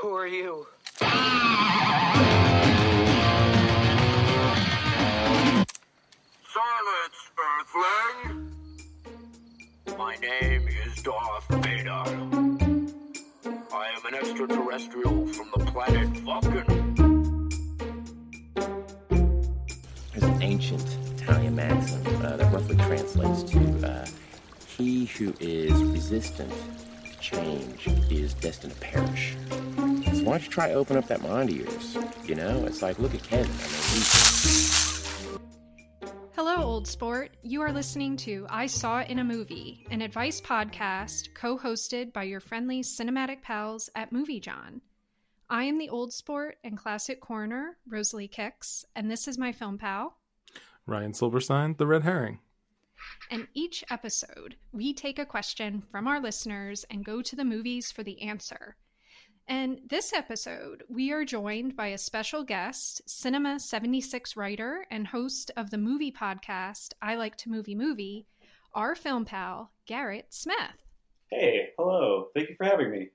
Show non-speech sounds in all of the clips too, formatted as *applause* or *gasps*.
Who are you? Silence, Earthling! My name is Darth Vader. I am an extraterrestrial from the planet Vulcan. There's an ancient Italian maxim uh, that roughly translates to uh, He who is resistant to change is destined to perish. So why don't you try open up that mind of yours? You know, it's like, look at Ken. I mean, he's Hello, old sport. You are listening to I Saw It in a Movie, an advice podcast co hosted by your friendly cinematic pals at Movie Jawn. I am the old sport and classic coroner, Rosalie Kicks, and this is my film pal. Ryan Silverstein, the red herring. And each episode, we take a question from our listeners and go to the movies for the answer. And this episode, we are joined by a special guest, Cinema 76 writer and host of the movie podcast, I Like to Movie Movie, our film pal, Garrett Smith. Hey, hello. Thank you for having me.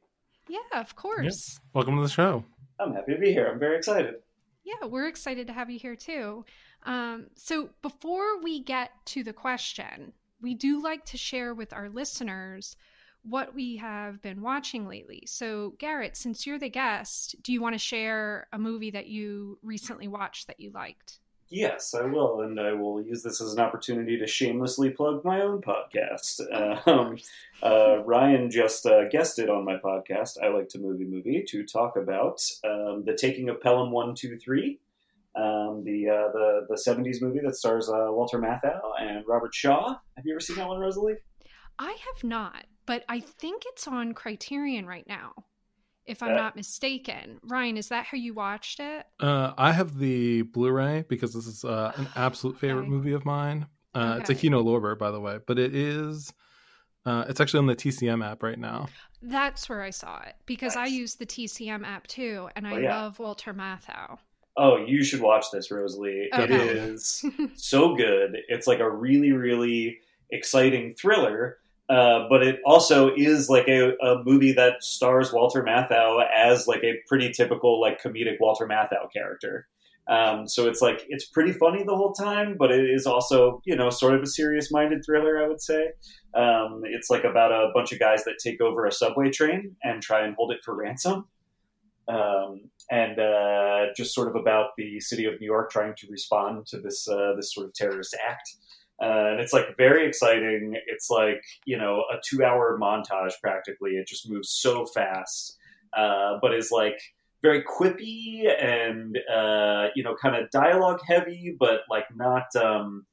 Yeah, of course. Welcome to the show. I'm happy to be here. I'm very excited. Yeah, we're excited to have you here too. Um, so, before we get to the question, we do like to share with our listeners what we have been watching lately. So, Garrett, since you're the guest, do you want to share a movie that you recently watched that you liked? Yes, I will, and I will use this as an opportunity to shamelessly plug my own podcast. *laughs* Um, uh, Ryan just uh, guested on my podcast, I Like to Movie Movie, to talk about um, the taking of Pelham 123, um, the, uh, the, the 70s movie that stars uh, Walter Matthau and Robert Shaw. Have you ever seen that one, Rosalie? I have not, but I think it's on Criterion right now, if I'm Uh, not mistaken. Ryan, is that how you watched it? Uh, I have the Blu-ray because this is uh, an *gasps* absolute favorite Okay. movie of mine. Uh, It's a Okay. Kino Lorber, by the way, but it is. Uh, it's actually on the TCM app right now. That's where I saw it because I use the TCM app too, and I Oh, yeah. love Walter Matthau. Oh, you should watch this, Rosalie. It Okay. is so good. It's like a really, really exciting thriller, uh, but it also is like a, a movie that stars Walter Matthau as like a pretty typical like comedic Walter Matthau character. Um, so it's like it's pretty funny the whole time, but it is also you know sort of a serious-minded thriller, I would say. Um, it's like about a bunch of guys that take over a subway train and try and hold it for ransom um, and uh, just sort of about the city of New York trying to respond to this uh, this sort of terrorist act. Uh, and it's like very exciting. It's like you know a two hour montage practically. It just moves so fast, uh, but is like very quippy and uh, you know kind of dialogue heavy, but like not. Um,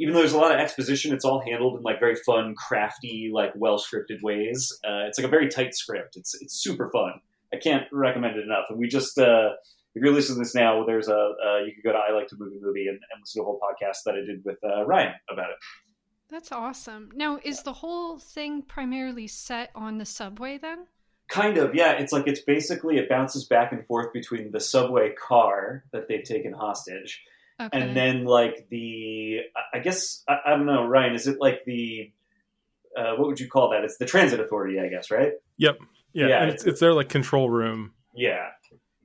even though there's a lot of exposition, it's all handled in like very fun, crafty, like well scripted ways. Uh, it's like a very tight script. It's it's super fun. I can't recommend it enough. And we just, uh, if you're listening to this now, there's a, uh, you could go to I Like to Movie Movie and, and listen to a whole podcast that I did with uh, Ryan about it. That's awesome. Now, is the whole thing primarily set on the subway then? Kind of, yeah. It's like it's basically it bounces back and forth between the subway car that they've taken hostage, Okay. and then like the, I- I guess I, I don't know, Ryan. Is it like the, uh, what would you call that? It's the transit authority, I guess, right? Yep. Yeah, Yeah, and it's, it's their like control room. Yeah.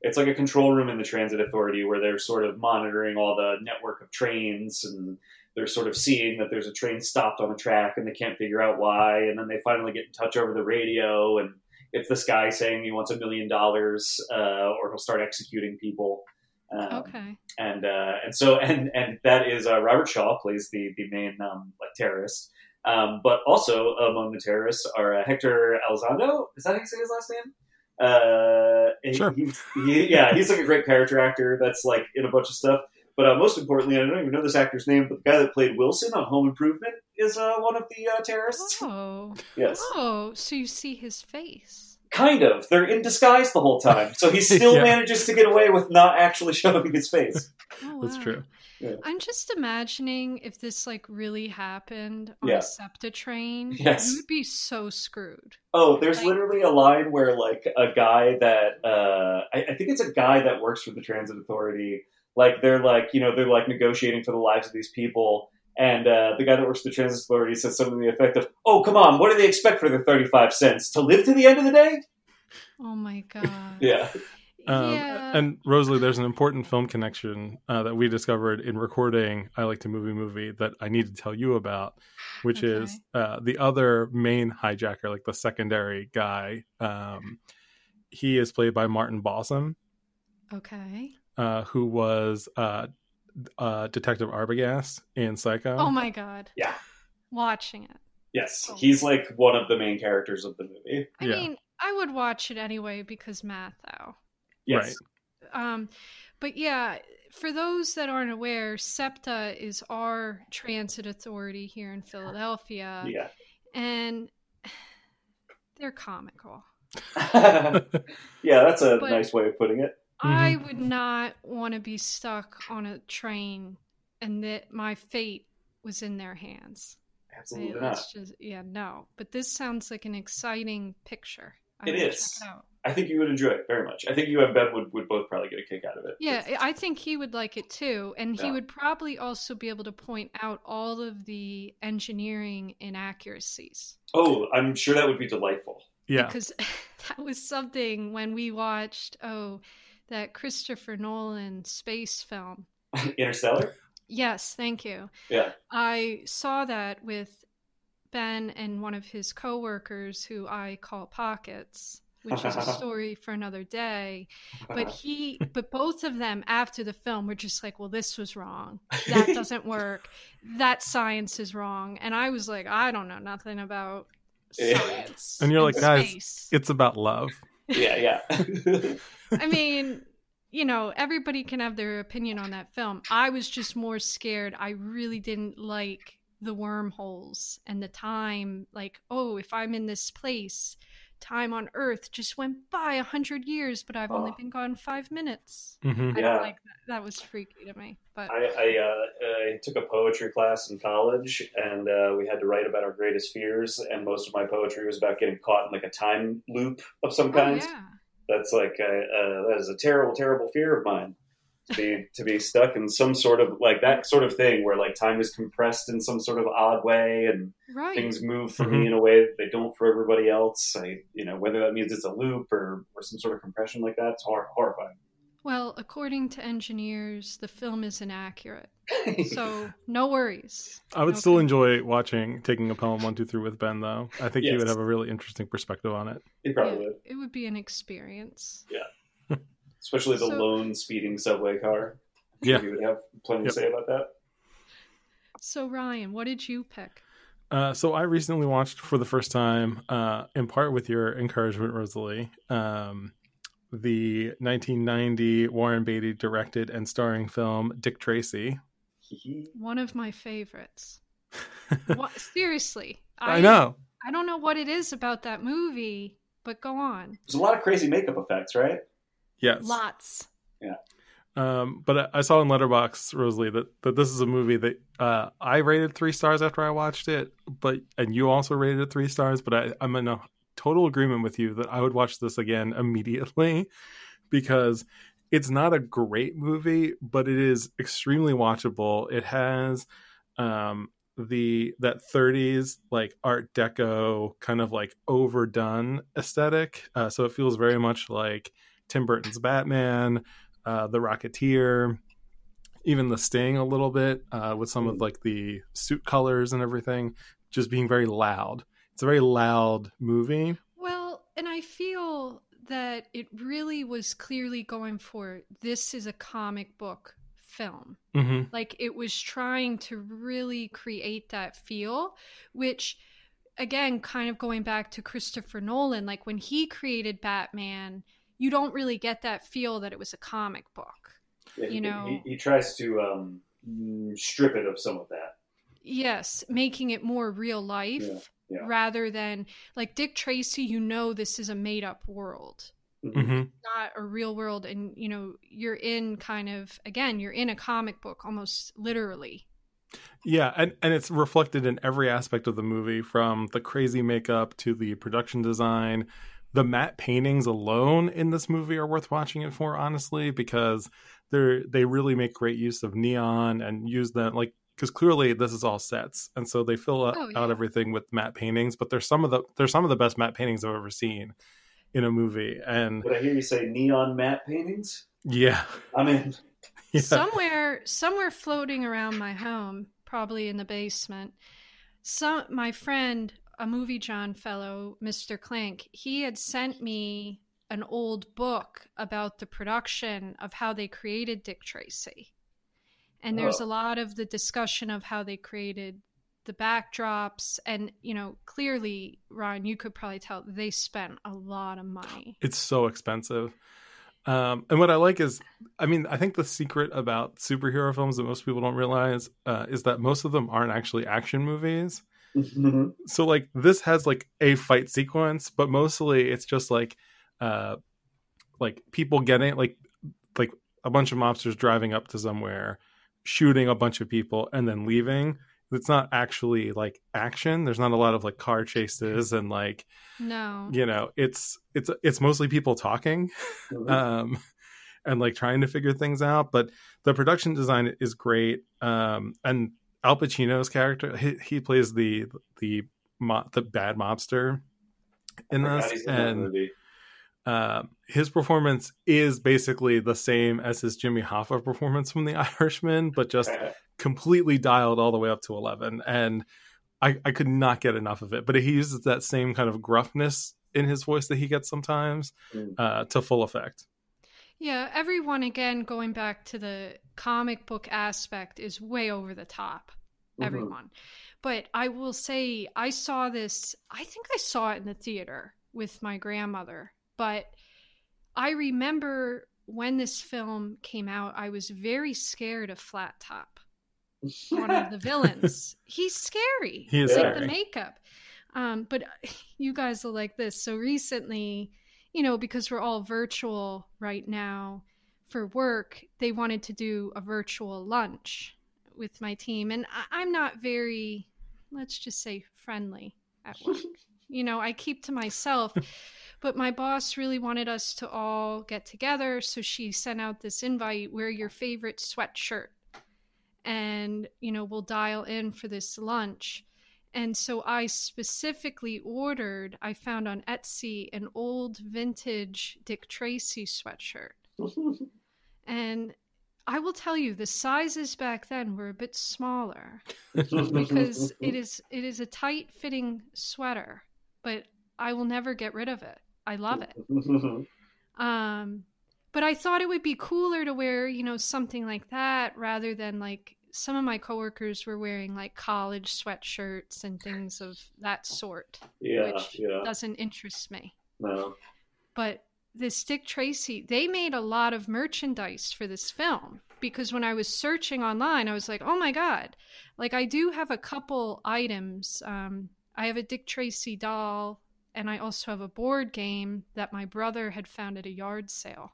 It's like a control room in the transit authority where they're sort of monitoring all the network of trains and they're sort of seeing that there's a train stopped on the track and they can't figure out why. And then they finally get in touch over the radio and it's this guy saying he wants a million dollars uh, or he'll start executing people. Um, okay. and uh, and so and and that is uh, Robert Shaw plays the the main um, like terrorist. Um, but also among the terrorists are uh, Hector Elizondo. Is that how you say his last name? Uh, Sure. He's, he, yeah, he's like a great character actor that's like in a bunch of stuff. But uh, most importantly, I don't even know this actor's name, but the guy that played Wilson on Home Improvement is uh, one of the uh, terrorists. Oh. Yes, Oh, so you see his face. kind of. They're in disguise the whole time, so he still *laughs* Yeah. manages to get away with not actually *laughs* showing his face. Oh, That's wow. True. I'm just imagining if this like really happened on Yeah. a SEPTA train, Yes. you would be so screwed. Oh, there's Like- literally a line where like a guy that uh, I, I think it's a guy that works for the transit authority. Like they're like you know they're like negotiating for the lives of these people, and uh, the guy that works for the transit authority says something to the effect of, "Oh, come on, what do they expect for their thirty five cents to live to the end of the day?" Oh my *laughs* god. Yeah. Um, yeah. And Rosalie, there's an important film connection uh, that we discovered in recording I Like to Movie Movie that I need to tell you about, which Okay. is uh, the other main hijacker, like the secondary guy. Um, he is played by Martin Balsam, okay. uh, who was uh, uh, Detective Arbogast in Psycho. Oh my god. Yeah. Watching it. Yes, Oh. he's like one of the main characters of the movie. I Yeah. mean, I would watch it anyway because math though. Yes. Um, but yeah, for those that aren't aware, SEPTA is our transit authority here in Philadelphia, Yeah. and they're comical. *laughs* yeah, that's a But- nice way of putting it. I would not want to be stuck on a train and that my fate was in their hands. Absolutely It- not. just yeah, no. But this sounds like an exciting picture. I It would is. Check it out. I think you would enjoy it very much. I think you and Ben would, would both probably get a kick out of it. Yeah, I think he would like it too. And he Yeah. would probably also be able to point out all of the engineering inaccuracies. Oh, I'm sure that would be delightful. yeah. Because *laughs* that was something when we watched, oh, that Christopher Nolan space film. *laughs* Interstellar? Yes, thank you. Yeah. I saw that with Ben and one of his coworkers who I call Pockets, which is a *laughs* story for another day. But *laughs* he, but both of them after the film were just like, "Well, this was wrong. That doesn't *laughs* work. That science is wrong." And I was like, "I don't know nothing about science." And you're like, "Guys, space." It's about love. yeah, yeah. I mean, you know, everybody can have their opinion on that film. I was just more scared. I really didn't like the wormholes and the time. Like, oh, if I'm in this place, time on Earth just went by a hundred years, but I've only Oh. been gone five minutes. hmm I Yeah. don't like that. That was freaky to me. But I, I, uh, I took a poetry class in college, and uh, we had to write about our greatest fears. And most of my poetry was about getting caught in like a time loop of some oh, kind. yeah. That's like uh, uh, that is a terrible, terrible fear of mine. To be to be stuck in some sort of like that sort of thing where like time is compressed in some sort of odd way and Right. things move for Mhm. me in a way that they don't for everybody else. I you know whether that means it's a loop or or some sort of compression like that. It's hor- horrifying. Well, according to engineers, the film is inaccurate. *laughs* So no worries. I would still Okay. enjoy watching Taking of Pelham one two three with Ben, though. I think he would have a really interesting perspective on it. you probably Yeah, would, it would be an experience. Especially the So- lone speeding subway car. I'm Yeah. sure you would have plenty Yep. to say about that. So Ryan, what did you pick? Uh, so I recently watched for the first time, uh, in part with your encouragement, Rosalie, um, the 1990 Warren Beatty directed and starring film Dick Tracy. *laughs* One of my favorites. *laughs* what, seriously, I, know. I don't know what it is about that movie, but go on. There's a lot of crazy makeup effects, right? Yes. Lots. Yeah. Um, but I- saw in Letterboxd, Rosalie, that, that this is a movie that uh, I rated three stars after I watched it, but and you also rated it three stars. But I, I'm in a total agreement with you that I would watch this again *laughs* immediately because it's not a great movie, but it is extremely watchable. It has um, the that 30s like Art Deco kind of like overdone aesthetic, uh, so it feels very much like Tim Burton's Batman uh, the Rocketeer, even the Sting a little bit uh, with some of like the suit colors and everything, just being very loud. It's a very loud movie. Well, and I feel that it really was clearly going for this is a comic book film. hmm Like it was trying to really create that feel, which again, kind of going back to Christopher Nolan, like when he created Batman, you don't really get that feel that it was a comic book. Yeah, You he, know- he, he tries to um, strip it of some of that. Yes, making it more real life Yeah, yeah. rather than like Dick Tracy, you know this is a made up world. Mhm. hmm not a real world and you know you're in kind of again you're in a comic book almost literally Yeah, and, and it's reflected in every aspect of the movie from the crazy makeup to the production design. The matte paintings alone in this movie are worth watching it for, honestly, because they're they really make great use of neon and use them like because clearly this is all sets, and so they fill out, Oh, out everything with matte paintings. But there's some of the there's some of the best matte paintings I've ever seen. in a movie. And Did I hear you say neon matte paintings? yeah, I mean. *laughs* *laughs* yeah. somewhere somewhere floating around my home probably in the basement some my friend a movie jawn fellow mr clank he had sent me an old book about the production of how they created dick tracy and there's Oh. a lot of the discussion of how they created the backdrops and you know clearly ron you could probably tell they spent a lot of money it's so expensive. Um, and what I like is, I mean, I think the secret about superhero films that most people don't realize uh, is that most of them aren't actually action movies. So like this has like a fight sequence, but mostly it's just like, uh, like people getting like, like a bunch of mobsters driving up to somewhere, shooting a bunch of people, and then leaving. It's not actually like action. There's not a lot of like car chases and like no you know it's it's it's mostly people talking um and like trying to figure things out but the production design is great um and al pacino's character he, he plays the the mo- the bad mobster in this he's in that and um his performance is basically the same as his jimmy hoffa performance from the irishman but just *laughs* completely dialed all the way up to 11 and I, I could not get enough of it but he uses that same kind of gruffness in his voice that he gets sometimes Mm. uh, to full effect Yeah, everyone again going back to the comic book aspect is way over the top. Mhm. Everyone. But I will say I saw this I think I saw it in the theater with my grandmother, but I remember when this film came out, I was very scared of Flat Top, one of the *laughs* villains. He's scary. He is like scary. the makeup. Um, but *laughs* you guys will like this. So recently, you know, because we're all virtual right now for work, they wanted to do a virtual lunch with my team. And I- I'm not very, let's just say, friendly at *laughs* work. you know, I keep to myself. But my boss really wanted us to all get together. So she sent out this invite wear your favorite sweatshirt. And, you know, we'll dial in for this lunch. And so I specifically ordered, I found on Etsy an old vintage Dick Tracy sweatshirt. *laughs* And I will tell you, the sizes back then were a bit smaller because *laughs* it is it is a tight fitting sweater, but I will never get rid of it. I love it. *laughs* Um, but I thought it would be cooler to wear, you know, something like that rather than like some of my coworkers were wearing like college sweatshirts and things of that sort, yeah, which yeah. doesn't interest me. No. But this Dick Tracy, they made a lot of merchandise for this film because when I was searching online, I was like, oh my God. Like, I do have a couple items. Um, I have a Dick Tracy doll, and I also have a board game that my brother had found at a yard sale.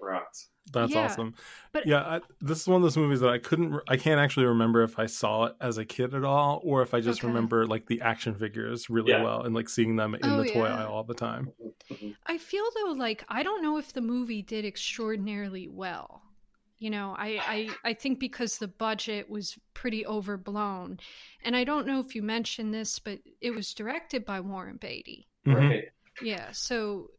That rocks. that's Yeah, awesome but- yeah I, this is one of those movies that i couldn't i can't actually remember if i saw it as a kid at all or if i just Okay. remember like the action figures really Yeah. well and like seeing them in Oh, the toy yeah. aisle all the time I feel though like I don't know if the movie did extraordinarily well. You know, I, I I think because the budget was pretty overblown. And I don't know if you mentioned this, but it was directed by Warren Beatty. Mhm. Right. Yeah, so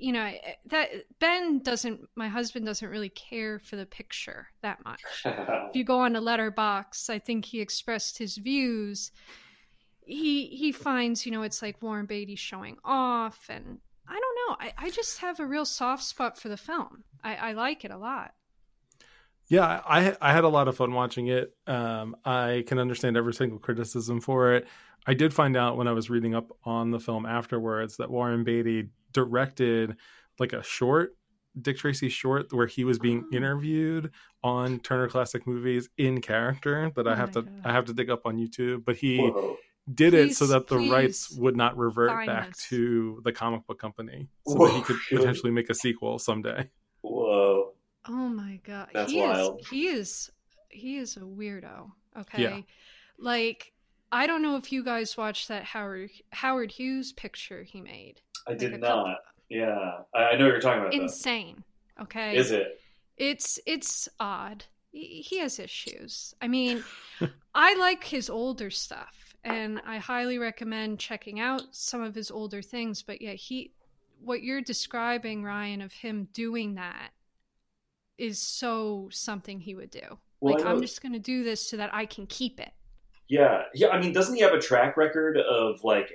you know, that Ben doesn't my husband doesn't really care for the picture that much. If you *laughs* go on a Letterboxd, I think he expressed his views. He he finds, you know, it's like Warren Beatty showing off and I don't know. I, I just have a real soft spot for the film. I, I like it a lot. Yeah, I I had a lot of fun watching it. Um, I can understand every single criticism for it. I did find out when I was reading up on the film afterwards that Warren Beatty directed like a short, Dick Tracy short, where he was being Oh. interviewed on Turner Classic Movies in character. That I Oh have to God. I have to dig up on YouTube. But he Whoa. did it so that the rights would not revert back this. to the comic book company, so that he could *laughs* potentially make a sequel someday. Whoa. Oh my god. That's he wild. is he is he is a weirdo. Okay. Yeah. Like I don't know if you guys watched that Howard Howard Hughes picture he made. I Like did a couple- not. Yeah. I, know what you're talking about. though. Insane. Okay. Is it? It's it's odd. He has issues. I mean, *laughs* I like his older stuff, and I highly recommend checking out some of his older things. But yeah, he what you're describing, Ryan, of him doing that is so something he would do. Well, like I'm just going to do this so that I can keep it. Yeah, yeah. I mean, doesn't he have a track record of like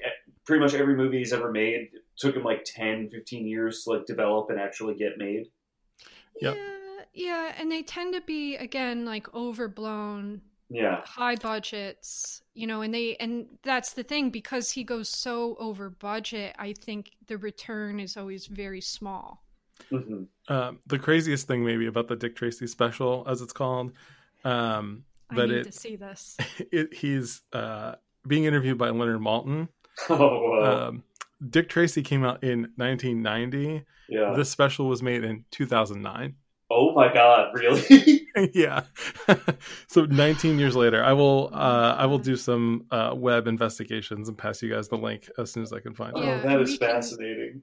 pretty much every movie he's ever made took him like 10, 15 years to like develop and actually get made? Yep. Yeah, yeah, and they tend to be again like overblown, Yeah, high budgets, you know, and they and that's the thing because he goes so over budget, I think the return is always very small. hmm Um, the craziest thing maybe about the Dick Tracy special, as it's called, um, I that need it, to see this. *laughs* it he's uh, being interviewed by Leonard Maltin. *laughs* Oh, wow. Um, Dick Tracy came out in 1990. yeah. This special was made in 2009. oh my God, really? *laughs* yeah. so 19 years later, I will uh, I will do some uh, web investigations and pass you guys the link as soon as I can find oh, it. Yeah, that is we can- fascinating.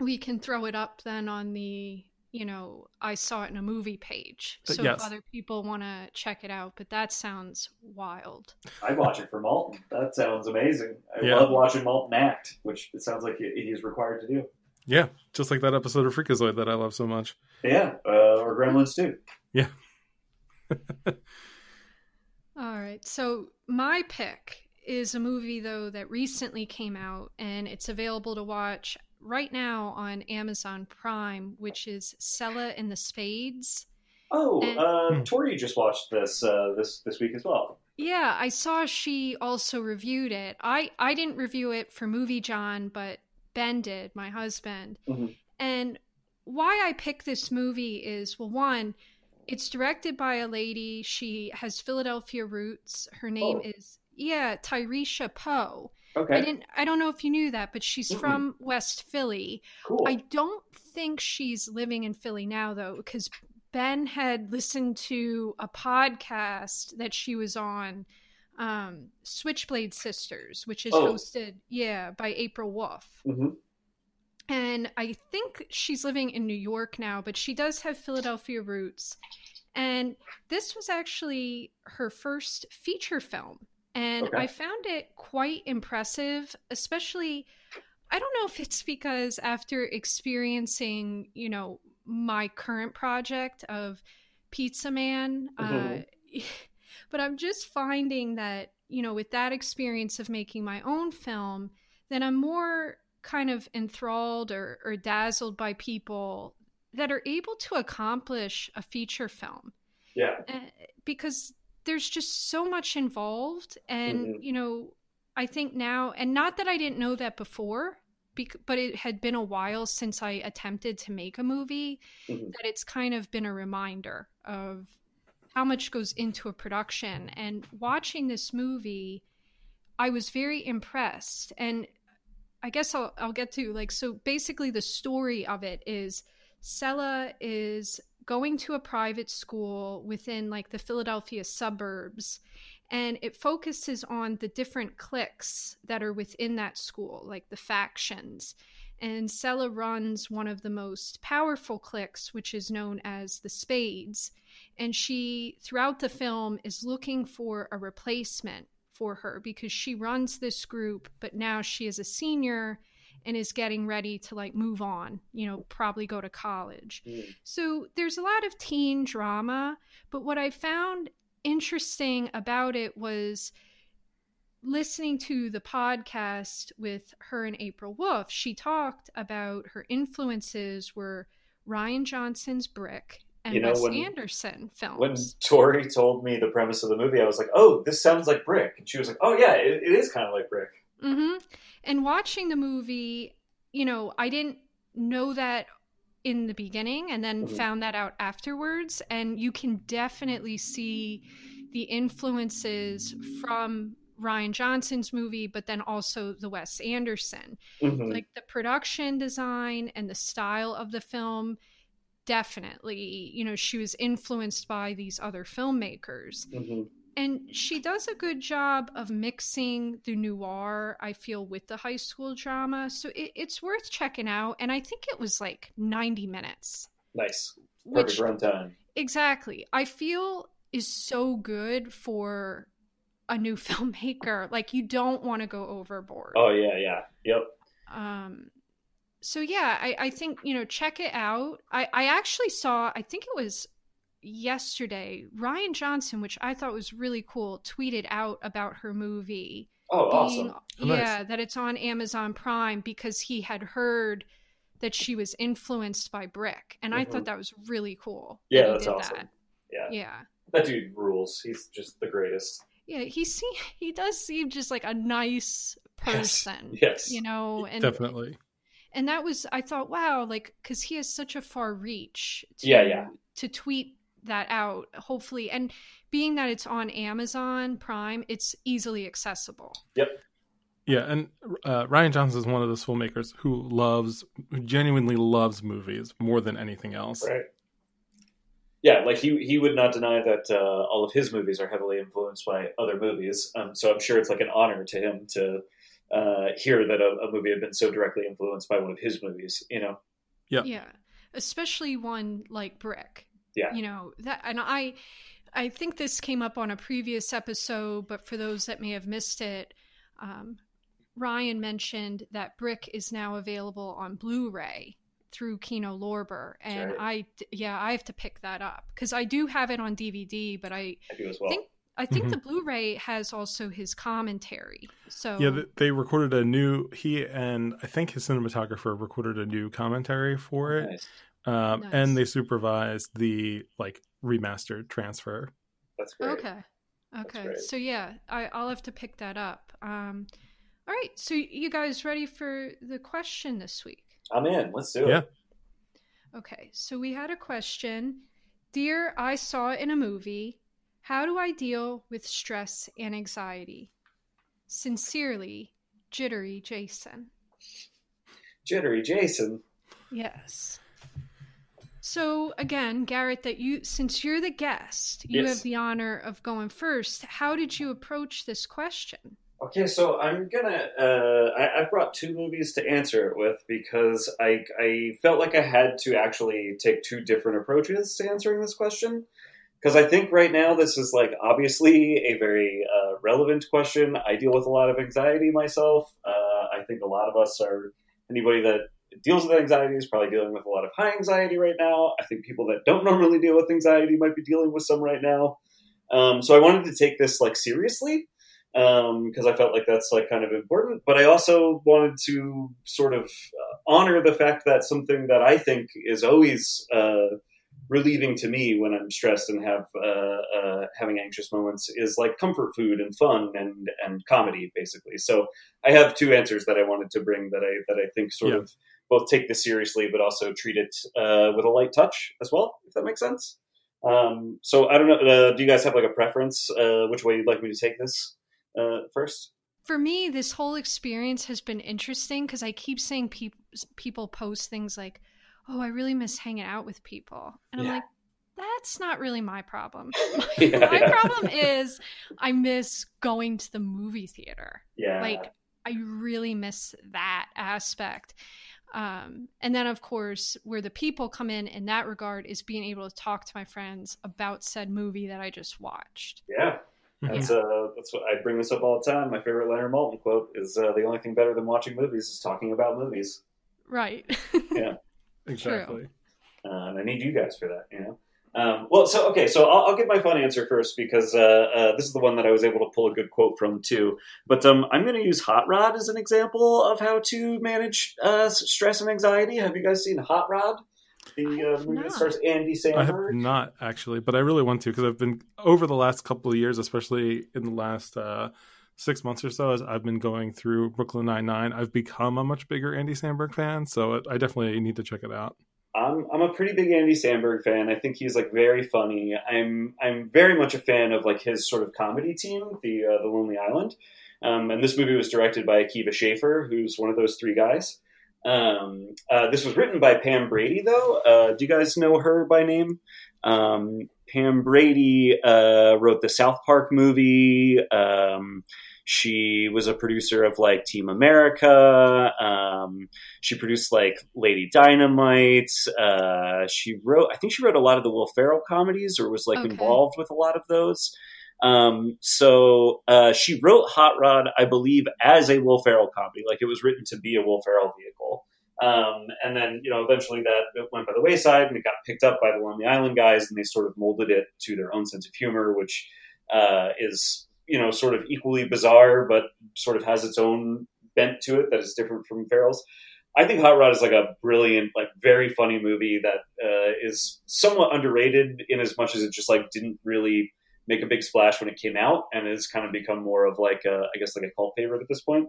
we can throw it up then on the you know i saw it in a movie page so yes. if other people want to check it out but that sounds wild I'd watch it for Maltin. That sounds amazing. I Yeah. love watching Maltin act, which it sounds like he- he's required to do. Yeah, just like that episode of Freakazoid that I love so much. Yeah, uh, or Gremlins too. Yeah. *laughs* All right so my pick is a movie though that recently came out and it's available to watch right now on amazon prime which is Selah and the spades Oh, And- uh, Hmm. Tori just watched this uh, this this week as well. Yeah, I saw she also reviewed it. I I didn't review it for Movie Jawn, but Ben did, my husband. Mhm. And why I picked this movie is well, one, it's directed by a lady. She has Philadelphia roots. Her name Oh. is yeah, Tayarisha Poe. Okay, I didn't. I don't know if you knew that, but she's Mm-mm. from West Philly. cool. I don't think she's living in Philly now, though, because Ben had listened to a podcast that she was on, um, Switchblade Sisters, which is Oh. hosted, yeah, by April Wolf. Mhm. And I think she's living in New York now, but she does have Philadelphia roots. And this was actually her first feature film. And Okay. I found it quite impressive, especially I don't know if it's because after experiencing, you know, my current project of Pizza Man, uh, *laughs* but I'm just finding that, you know, with that experience of making my own film, then I'm more kind of enthralled or, or dazzled by people that are able to accomplish a feature film. Yeah, uh, because there's just so much involved and Mhm. you know i think now and not that i didn't know that before but it had been a while since i attempted to make a movie Mhm. that it's kind of been a reminder of how much goes into a production and watching this movie i was very impressed and i guess i'll, I'll get to like so basically the story of it is Selah is going to a private school within like the Philadelphia suburbs and it focuses on the different cliques that are within that school, like the factions. And Selah runs one of the most powerful cliques, which is known as the Spades. And she, throughout the film, is looking for a replacement for her because she runs this group, but now she is a senior and is getting ready to like move on, you know, probably go to college. Mm. So there's a lot of teen drama, but what I found interesting about it was listening to the podcast with her and April Wolf. She talked about her influences were Rian Johnson's Brick and You know, Wes when- Anderson films. When Tori told me the premise of the movie, I was like, "Oh, this sounds like Brick," and she was like, "Oh yeah, it, it is kind of like Brick." Hmm And watching the movie, you know, I didn't know that in the beginning and then Mhm. found that out afterwards. And you can definitely see the influences from Rian Johnson's movie, but then also the Wes Anderson. Mhm. Like the production design and the style of the film, definitely, you know, she was influenced by these other filmmakers Mhm. And she does a good job of mixing the noir i feel with the high school drama. So it, it's worth checking out. And i think it was like 90 minutes. Nice, perfect runtime. exactly. I feel is so good for a new *laughs* filmmaker. Like you don't want to go overboard. Oh yeah, yeah, yep. um so yeah, I, I think you know check it out. I I actually saw I think it was yesterday Rian Johnson, which I thought was really cool, tweeted out about her movie. Oh, being, awesome! Oh, nice. Yeah, that it's on Amazon Prime because he had heard that she was influenced by Brick, and mm-hmm. I thought mm-hmm. that was really cool. Yeah, that that's awesome. That. Yeah, yeah, that dude rules. He's just the greatest. Yeah, he see *laughs* he does seem just like a nice person. Yes, *laughs* yes. you know, and definitely. And that was I thought, wow, like because he has such a far reach. To, yeah, yeah. To tweet that out, hopefully, and being that it's on Amazon Prime, it's easily accessible. Yep. Yeah, and uh, Rian Johnson is one of those filmmakers who loves, who genuinely loves movies more than anything else. Right. Yeah, like he he would not deny that uh, all of his movies are heavily influenced by other movies. Um, so I'm sure it's like an honor to him to uh, hear that a, a, movie had been so directly influenced by one of his movies. You know. Yeah. Yeah, especially one like Brick. Yeah. You know that, and I, I think this came up on a previous episode, but for those that may have missed it, um, Ryan mentioned that Brick is now available on Blu-ray through Kino Lorber, and I yeah I have to pick that up because I do have it on DVD, but I, I do as well. think I think mm-hmm. the Blu-ray has also his commentary. So yeah, they recorded a new. He and I think his cinematographer recorded a new commentary for it, nice. Um, nice. and they supervised the like remastered transfer. That's great. Okay, okay. So yeah, I, I'll have to pick that up. Um, all right, so you guys ready for the question this week? I'm in. Let's do it. Yeah. Okay, so we had a question. Dear, I saw in a movie. How do I deal with stress and anxiety? Sincerely, Jittery Jason. Jittery Jason. Yes. So again, Garrett, that you since you're the guest, you yes. have the honor of going first. How did you approach this question? Okay, so I'm gonna. Uh, I, I brought two movies to answer it with because I I felt like I had to actually take two different approaches to answering this question because I think right now this is like obviously a very uh, relevant question. I deal with a lot of anxiety myself. Uh, I think a lot of us are anybody that deals with anxiety is probably dealing with a lot of high anxiety right now. I think people that don't *laughs* normally deal with anxiety might be dealing with some right now. Um, so I wanted to take this like seriously because um, I felt like that's like kind of important. But I also wanted to sort of uh, honor the fact that something that I think is always uh, relieving to me when I'm stressed and have uh, uh having anxious moments is like comfort food and fun and and comedy, basically. So I have two answers that I wanted to bring that I that I think sort yeah. of both take this seriously, but also treat it uh, with a light touch as well, if that makes sense. Um, so I don't know. Uh, do you guys have like a preference? which way you'd like me to take this? uh, first? For me, this whole experience has been interesting because I keep seeing pe- people post things like, "Oh, I really miss hanging out with people," and I'm like, "That's not really my problem. *laughs* yeah, my yeah. problem *laughs* is I miss going to the movie theater. Yeah, like I really miss that aspect." Um, and then, of course, where the people come in in that regard is being able to talk to my friends about said movie that I just watched. Yeah, that's uh, that's what I bring this up all the time. My favorite Leonard Maltin quote is uh, the only thing better than watching movies is talking about movies. Right. *laughs* yeah. Exactly. Uh, and I need you guys for that. You know. Um, well, so okay, so I'll, I'll, give my fun answer first because uh, uh, this is the one that I was able to pull a good quote from too. But um, I'm going to use Hot Rod as an example of how to manage uh, stress and anxiety. Have you guys seen Hot Rod? the uh, movie that stars Andy Samberg? I have not actually, but I really want to because I've been over the last couple of years, especially in the last uh, six months or so, as I've been going through Brooklyn Nine Nine. I've become a much bigger Andy Samberg fan, so I definitely need to check it out. I'm I'm a pretty big Andy Samberg fan. I think he's like very funny. I'm I'm very much a fan of like his sort of comedy team, the uh, the Lonely Island. Um, and this movie was directed by Akiva Schaffer, who's one of those three guys. Um, uh, this was written by Pam Brady, though. Uh, do you guys know her by name? Um, Pam Brady uh, wrote the South Park movie. She was a producer of like Team America. Um, she produced like Lady Dynamite. Uh, she wrote, I think she wrote a lot of the Will Ferrell comedies, or was like okay. involved with a lot of those. Um, so uh, she wrote Hot Rod, I believe, as a Will Ferrell comedy. Like it was written to be a Will Ferrell vehicle. Um, and then, you know, eventually that went by the wayside and it got picked up by the Lonely Island guys and they sort of molded it to their own sense of humor, which uh, is, you know, sort of equally bizarre, but sort of has its own bent to it that is different from Ferrell's. I think Hot Rod is like a brilliant, like very funny movie that uh, is somewhat underrated in as much as it just like didn't really make a big splash when it came out and has kind of become more of like a, I guess like a cult favorite at this point.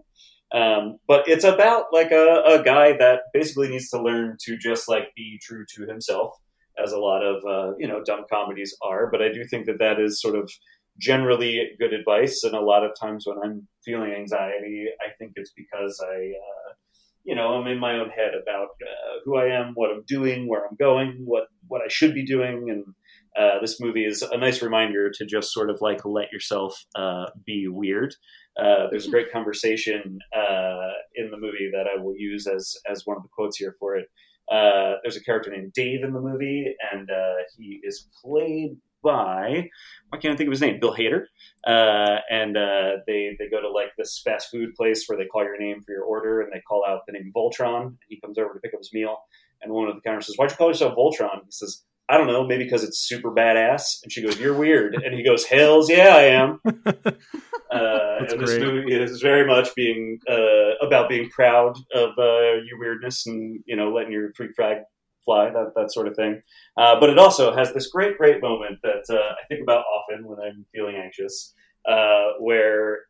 Um, but it's about like a, a, guy that basically needs to learn to just like be true to himself, as a lot of uh, you know dumb comedies are. But I do think that that is sort of generally good advice. And a lot of times when I'm feeling anxiety, I think it's because I, uh, you know, I'm in my own head about uh, who I am, what I'm doing, where I'm going, what what I should be doing, and uh, this movie is a nice reminder to just sort of like let yourself uh, be weird. Uh, there's a great conversation uh, in the movie that I will use as as one of the quotes here for it. Uh, there's a character named Dave in the movie, and uh, he is played by why can't I think of his name? Bill Hader. and they they go to like this fast food place where they call your name for your order, and they call out the name Voltron. He comes over to pick up his meal, and one of the counters says, "Why'd you call yourself Voltron?" He says I don't know, maybe because it's super badass. And she goes, "You're weird," and he goes, "Hell's yeah, I am." *laughs* Uh, and this movie is very much being uh, about being proud of uh, your weirdness and you know letting your freak flag fly, that that sort of thing. Uh, but it also has this great, great moment that uh, I think about often when I'm feeling anxious, uh, where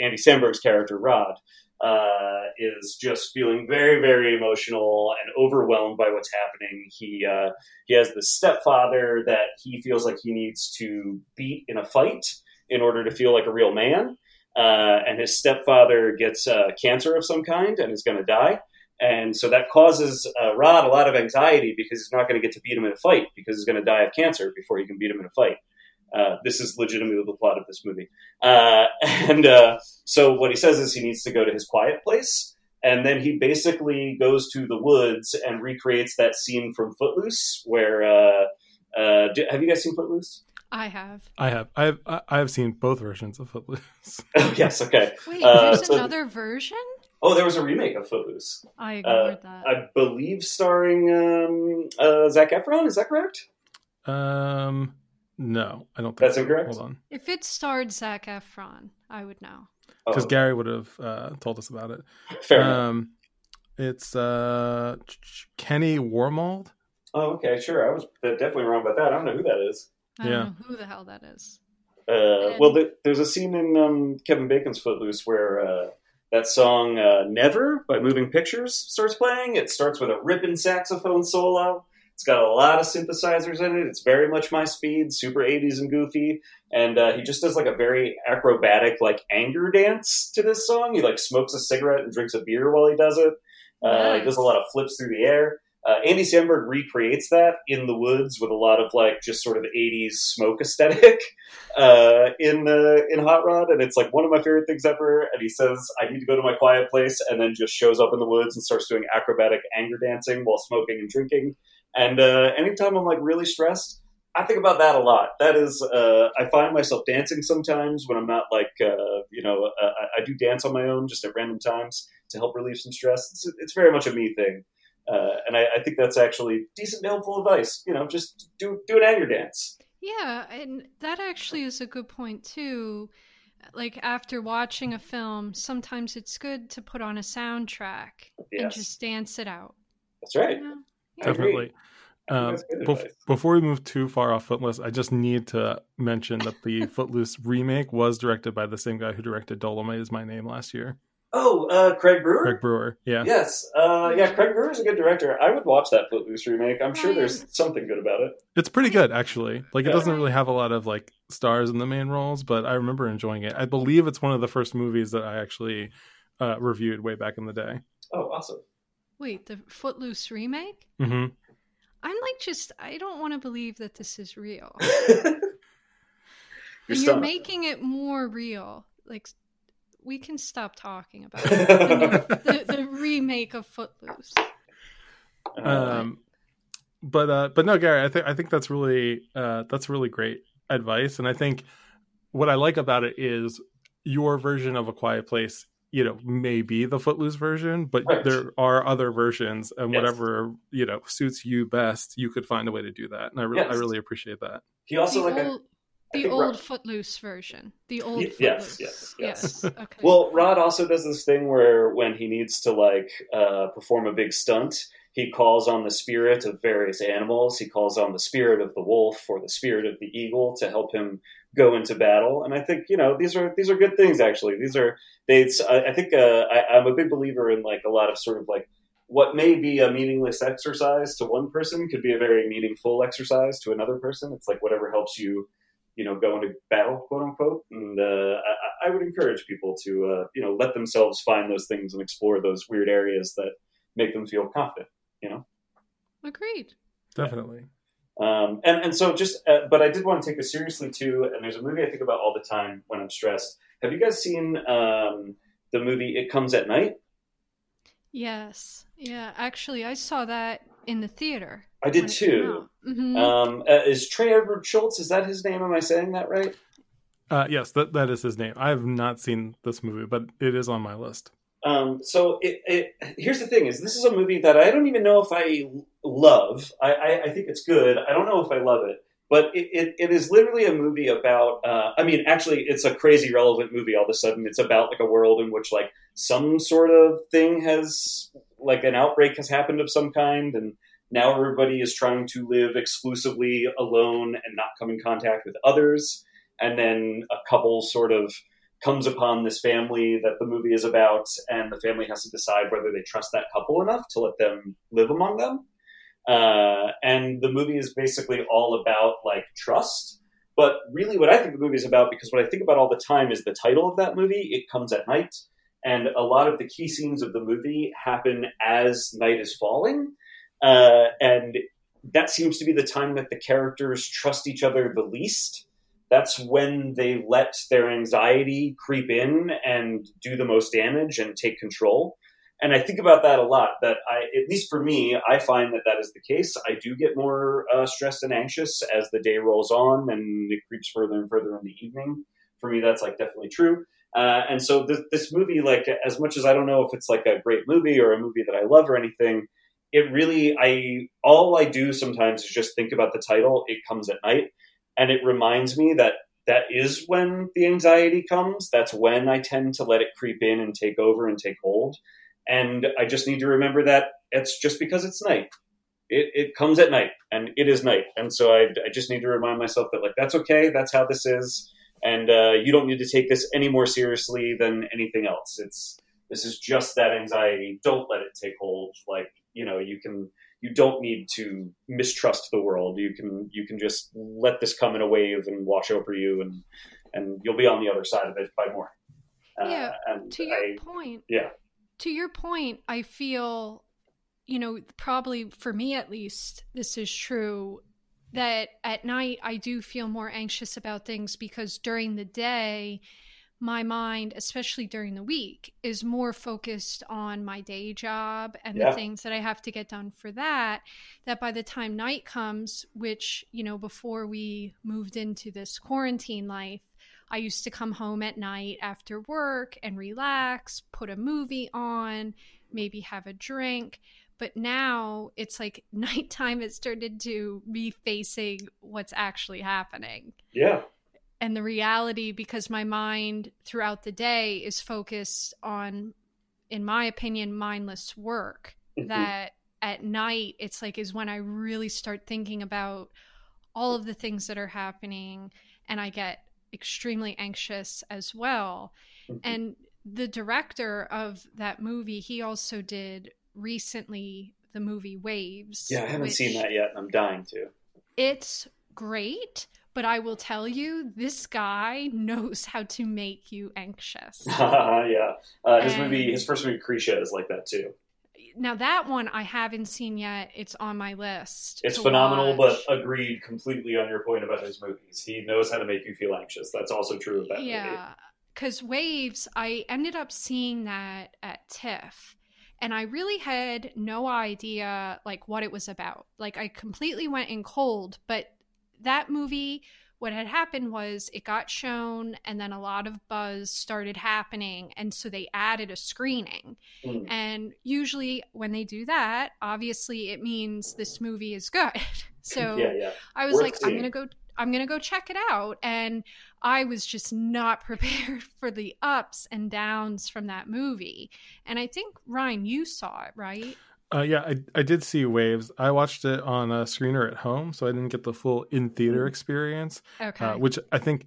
Andy Samberg's character Rod uh, is just feeling very, very emotional and overwhelmed by what's happening. He uh, he has this stepfather that he feels like he needs to beat in a fight in order to feel like a real man. Uh, and his stepfather gets uh, cancer of some kind and is going to die. And so that causes uh, Rod a lot of anxiety because he's not going to get to beat him in a fight because he's going to die of cancer before he can beat him in a fight. Uh, this is legitimately the plot of this movie. Uh, *laughs* and uh, so what he says is he needs to go to his quiet place. And then he basically goes to the woods and recreates that scene from Footloose, where uh, uh, do, have you guys seen Footloose? I have. I have. I have. I have seen both versions of Footloose. *laughs* oh, yes. Okay. Wait, there's so, another version. Oh, there was a remake of Footloose. I ignored that. I believe starring um, Zac Efron. Is that correct? Um. No, I don't think that's so. incorrect. Hold on. If it starred Zac Efron, I would know. Because oh. Gary would have uh, told us about it. Fair um, enough. It's uh, Kenny Wormald. Oh, okay, sure. I was definitely wrong about that. I don't know who that is. I yeah. who the hell that is. Uh, and... Well, there's a scene in um, Kevin Bacon's Footloose where uh, that song uh, "Never" by Moving Pictures starts playing. It starts with a ripping saxophone solo it's got a lot of synthesizers in it. It's very much my speed, super 80s and goofy. And uh, he just does like a very acrobatic, like anger dance to this song. He like smokes a cigarette and drinks a beer while he does it. Uh, nice. He does a lot of flips through the air. Uh, Andy Samberg recreates that in the woods with a lot of like just sort of 80s smoke aesthetic *laughs* uh, in uh, in Hot Rod, and it's like one of my favorite things ever. And he says, "I need to go to my quiet place," and then just shows up in the woods and starts doing acrobatic anger dancing while smoking and drinking. And uh, anytime I'm like really stressed, I think about that a lot. That is, uh, I find myself dancing sometimes when I'm not like, uh, you know, uh, I, I, do dance on my own just at random times to help relieve some stress. It's, it's very much a me thing. Uh, and I, I, think that's actually decent, helpful advice. You know, just do do an anger dance. Yeah, and that actually is a good point too. Like after watching a film, sometimes it's good to put on a soundtrack yes. and just dance it out. That's right. You know? Definitely. Um, bef- before we move too far off Footloose, I just need to mention that the *laughs* Footloose remake was directed by the same guy who directed Dolomite is My Name last year. Oh, uh, Craig Brewer. Craig Brewer, yeah. Yes, uh, yeah. Craig Brewer is a good director. I would watch that Footloose remake. I'm sure there's something good about it. It's pretty good, actually. Like, it doesn't really have a lot of like stars in the main roles, but I remember enjoying it. I believe it's one of the first movies that I actually uh, reviewed way back in the day. Oh, awesome! Wait, the Footloose remake? Mm-hmm. I'm like, just I don't want to believe that this is real. *laughs* you're, you're making it more real. Like, we can stop talking about *laughs* the, the, remake of Footloose. Um, but uh, but no, Gary, I think I think that's really uh, that's really great advice, and I think what I like about it is your version of a quiet place you know maybe the Footloose version, but Right. there are other versions, and Yes. whatever you know suits you best, you could find a way to do that, and I, re- I really appreciate that. He also the like I- old, I the old Rod- Footloose version. The old Y- yes, Footloose. yes, yes. Okay. Well, Rod also does this thing where when he needs to like uh, perform a big stunt, he calls on the spirit of various animals. He calls on the spirit of the wolf or the spirit of the eagle to help him go into battle. And I think you know these are these are good things. Actually, these are they. I, I think uh, I, I'm a big believer in like a lot of sort of like what may be a meaningless exercise to one person could be a very meaningful exercise to another person. It's like whatever helps you you know, go into battle, quote unquote. And uh, I, I would encourage people to, uh, you know, let themselves find those things and explore those weird areas that make them feel confident. You know, Agreed. Definitely. um, and and so just, uh, but I did want to take this seriously too. And there's a movie I think about all the time when I'm stressed. Have you guys seen um, the movie It Comes at Night? Yes. Yeah. Actually, I saw that in the theater. I did too. hmm Um, uh, is Trey Edward Shults? Is that his name? Am I saying that right? Uh, yes, that that is his name. I have not seen this movie, but it is on my list. Um, so it, it, here's the thing: is this is a movie that I don't even know if I love. I, I, I think it's good. I don't know if I love it, but it, it, it is literally a movie about. Uh, I mean, actually, it's a crazy relevant movie. All of a sudden, it's about like a world in which like some sort of thing has like an outbreak has happened of some kind, and now everybody is trying to live exclusively alone and not come in contact with others. And then a couple sort of comes upon this family that the movie is about, and the family has to decide whether they trust that couple enough to let them live among them. Uh, and the movie is basically all about like trust. But really, what I think the movie is about, because what I think about all the time is the title of that movie, It Comes at Night. And a lot of the key scenes of the movie happen as night is falling. Uh, and that seems to be the time that the characters trust each other the least that's when they let their anxiety creep in and do the most damage and take control. And I think about that a lot. That I, at least for me, I find that that is the case. I do get more uh, stressed and anxious as the day rolls on and it creeps further and further in the evening. For me, that's like definitely true. Uh, and so this, this movie, like as much as I don't know if it's like a great movie or a movie that I love or anything, it really I all I do sometimes is just think about the title. It comes at night and it reminds me that that is when the anxiety comes. That's when i tend to let it creep in and take over and take hold. And i just need to remember that it's just because it's night. It, it comes at night and it is night. And so I, I just need to remind myself that like that's okay that's how this is and uh, you don't need to take this any more seriously than anything else. It's this is just that anxiety. Don't let it take hold. Like you know you can you don't need to mistrust the world. You can you can just let this come in a wave and wash over you, and and you'll be on the other side of it by morning. Uh, Yeah, and To your I, point, yeah, to your point, I feel, you know, probably for me at least, this is true that at night I do feel more anxious about things because during the day, my mind, especially during the week, is more focused on my day job and Yeah. the things that I have to get done for that. That by the time night comes, which, you know, before we moved into this quarantine life, I used to come home at night after work and relax, put a movie on, maybe have a drink. But now it's like *laughs* nighttime has turned into me facing what's actually happening yeah, and the reality because my mind throughout the day is focused on in my opinion mindless work Mhm. that at night it's like is when i really start thinking about all of the things that are happening and i get extremely anxious as well Mhm. and the director of that movie he also did recently the movie waves yeah. I haven't seen that yet, I'm dying to. it's great, but I will tell you, this guy knows how to make you anxious. *laughs* yeah, uh, his And- movie, his first movie, Krisha, is like that too. now that one I haven't seen yet. It's on my list. It's phenomenal, watch. but agreed completely on your point about his movies. He knows how to make you feel anxious. That's also true of that movie. yeah, because Waves, I ended up seeing that at TIFF. And I really had no idea like what it was about. Like I completely went in cold, but that movie what had happened was it got shown and then a lot of buzz started happening and so they added a screening. Mm. and usually when they do that obviously it means this movie is good. *laughs* So *laughs* yeah, yeah. i was Worth like i'm gonna go i'm gonna go check it out. And i was just not *laughs* prepared for the ups and downs from that movie. And i think ryan you saw it right Uh, yeah, I, I did see Waves. I watched it on a screener at home, so I didn't get the full in theater experience, okay uh, which I think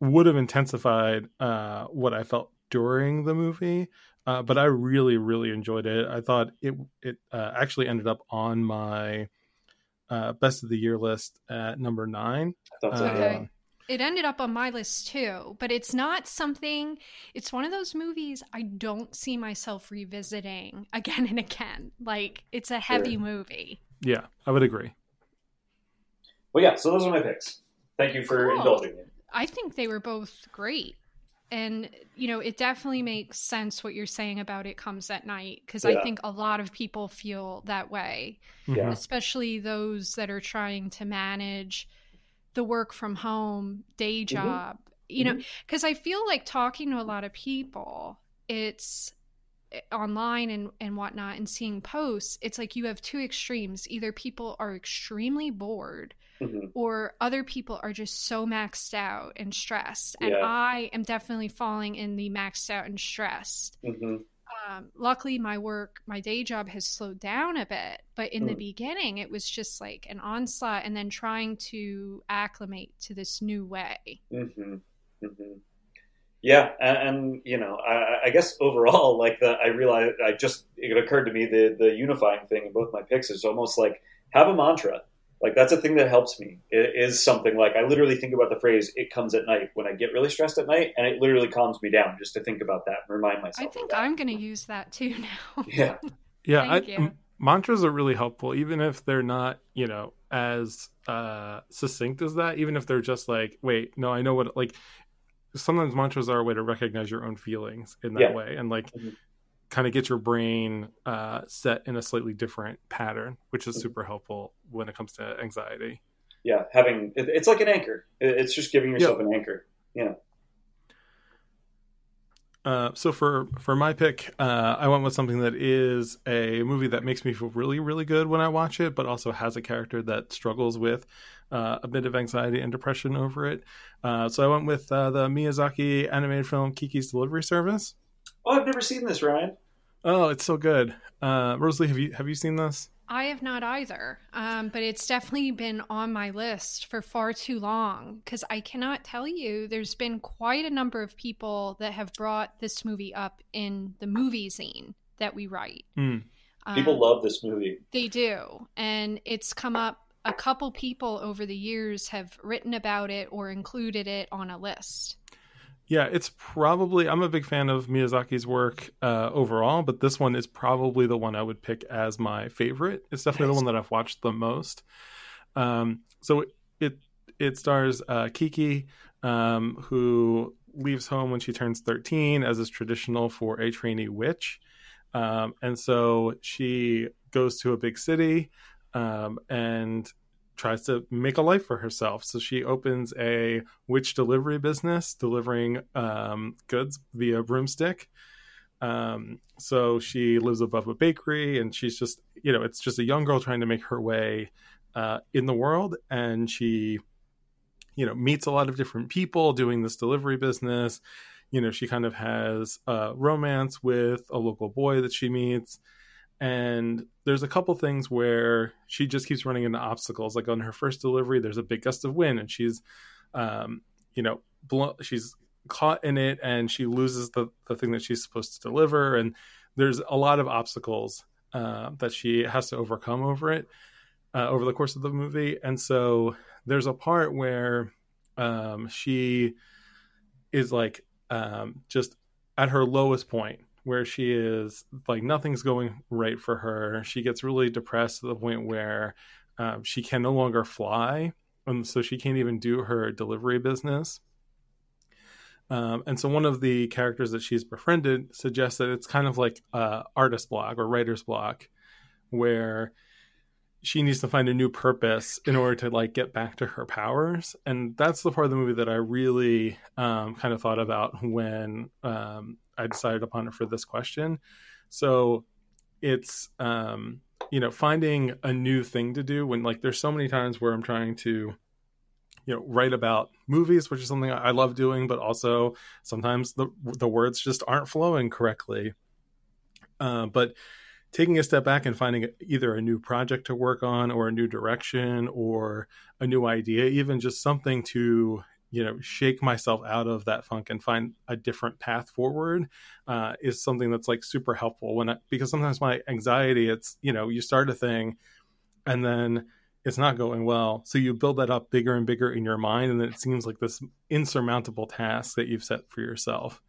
would have intensified uh, what I felt during the movie. Uh, but I really, really enjoyed it. I thought it it uh, actually ended up on my uh, best of the year list at number nine. I. Uh, Okay. It ended up on my list too but it's not something it's one of those movies i don't see myself revisiting *laughs* again and again like it's a heavy Sure. movie Yeah, I would agree. Well, yeah. So those are my picks. Thank you for Cool. indulging me. i think they were both great and you know it definitely makes sense what you're saying about it comes at night because i think a lot of people feel that way mm-hmm. Yeah. especially those that are trying to manage the work from home day Mm-hmm. job you know because i feel like talking to a lot of people it's eh, online and and whatnot and seeing posts it's like you have two extremes either people are extremely bored Mhm. or other people are just so maxed out and stressed and Yeah. i am definitely falling in the maxed out and stressed Mhm. Um, luckily my work my day job has slowed down a bit but in the Mm. beginning it was just like an onslaught and then trying to acclimate to this new way hmm hmm Yeah, and, and you know, I, I guess overall, *laughs* like the, I realized, I just it occurred to me the the unifying thing in both my picks is almost like have a mantra. Like that's a thing that helps me. It is something like I literally think about the phrase "it comes at night" when I get really stressed at night, and it literally calms me down just to think about that and remind myself. i think i'm going to use that too *laughs* now Yeah, Yeah, Thank I, you. m- mantras are really helpful, even if they're not, you know, as uh, succinct as that. Even if they're just like, wait, no, I know what. Like, sometimes mantras are a way to recognize your own feelings in that Yeah. way, and like, Mhm. Kind of get your brain uh, set in a slightly different pattern, which is Mhm. super helpful when it comes to anxiety. yeah. Having it, it's like an anchor. It's just giving yourself an anchor. Yeah. Uh, so for for my pick, uh, I went with something that is a movie that makes me feel really really good when I watch it, but also has a character that struggles with uh, a bit of anxiety and depression over it. Uh, so I went with uh, the Miyazaki animated film Kiki's Delivery Service. Oh, I've never seen this, Ryan. Oh, it's so good. Uh, Rosalie, have you have you seen this? I have not either, um, but it's definitely been on my list for far too long because I cannot tell you there's been quite a number of people that have brought this movie up in the movie scene that we write. People Um, love this movie. They do. And it's come up, a couple people over the years have written about it or included it on a list. Yeah, it's probably. I'm a big fan of Miyazaki's work uh, overall, but this one is probably the one I would pick as my favorite. It's definitely Nice. the one that I've watched the most. Um, so it it stars uh, Kiki, um, who leaves home when she turns 13, as is traditional for a trainee witch, um, and so she goes to a big city um, and tries to make a life for herself. So she opens a witch delivery business, delivering um, goods via broomstick. Um, so she lives above a bakery, and she's just, you know, it's just a young girl trying to make her way uh, in the world, and she, you know, meets a lot of different people doing this delivery business. You know, she kind of has a romance with a local boy that she meets and there's a couple things where she just keeps running into obstacles. Like on her first delivery there's a big gust of wind and she's um you know she's caught in it and she loses the the thing that she's supposed to deliver. And there's a lot of obstacles uh, that she has to overcome over it uh, over the course of the movie. And so there's a part where um she is like um just at her lowest point where she is like nothing's going right for her. She gets really depressed to the point where um, she can no longer fly, and so she can't even do her delivery business. Um, and so one of the characters that she's befriended suggests that it's kind of like uh, artist block or writer's block, where she needs to find a new purpose in order to like get back to her powers and that's the part of the movie that i really um, kind of thought about when um, i decided upon it for this question. So it's um, you know finding a new thing to do when like there's so many times where i'm trying to you know write about movies which is something i love doing but also sometimes the the words just aren't flowing correctly. Uh, but taking a step back and finding either a new project to work on or a new direction or a new idea even just something to you know shake myself out of that funk and find a different path forward uh, is something that's like super helpful when I, because sometimes my anxiety it's you know you start a thing and then it's not going well so you build that up bigger and bigger in your mind and then it seems like this insurmountable task that you've set for yourself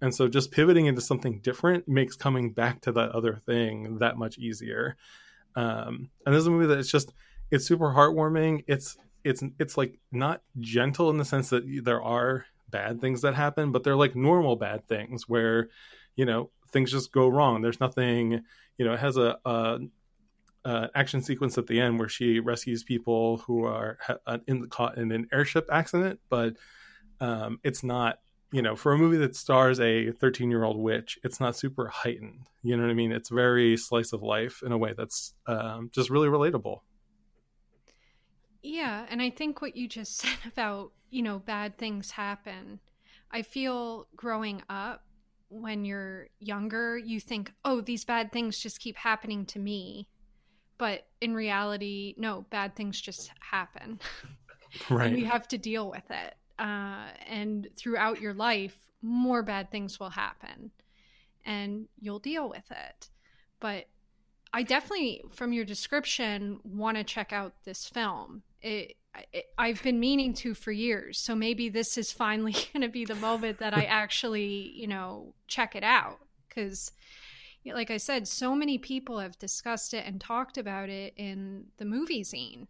and so just pivoting into something different makes coming back to that other thing that much easier. Um, and this is a movie that it's just it's super heartwarming. It's it's it's like not gentle in the sense that there are bad things that happen, but they're like normal bad things where you know things just go wrong. There's nothing you know. It has a, a, a action sequence at the end where she rescues people who are in the, caught in an airship accident, but um, it's not you know, for a movie that stars a 13 year old witch, it's not super heightened. You know what I mean? It's very slice of life in a way that's um, just really relatable. Yeah. And I think what you just *laughs* said about, you know, bad things happen, I feel growing up when you're younger, you think, oh, these bad things just keep happening to me. But in reality, no, bad things just happen. *laughs* Right. and you have to deal with it uh, and throughout your life, more bad things will happen and you'll deal with it. But I definitely, from your description, want to check out this film. It, it, I've been meaning to for years, so maybe this is finally *laughs* going to be the moment that I actually, you know, check it out. Because, like I said, so many people have discussed it and talked about it in the movie scene.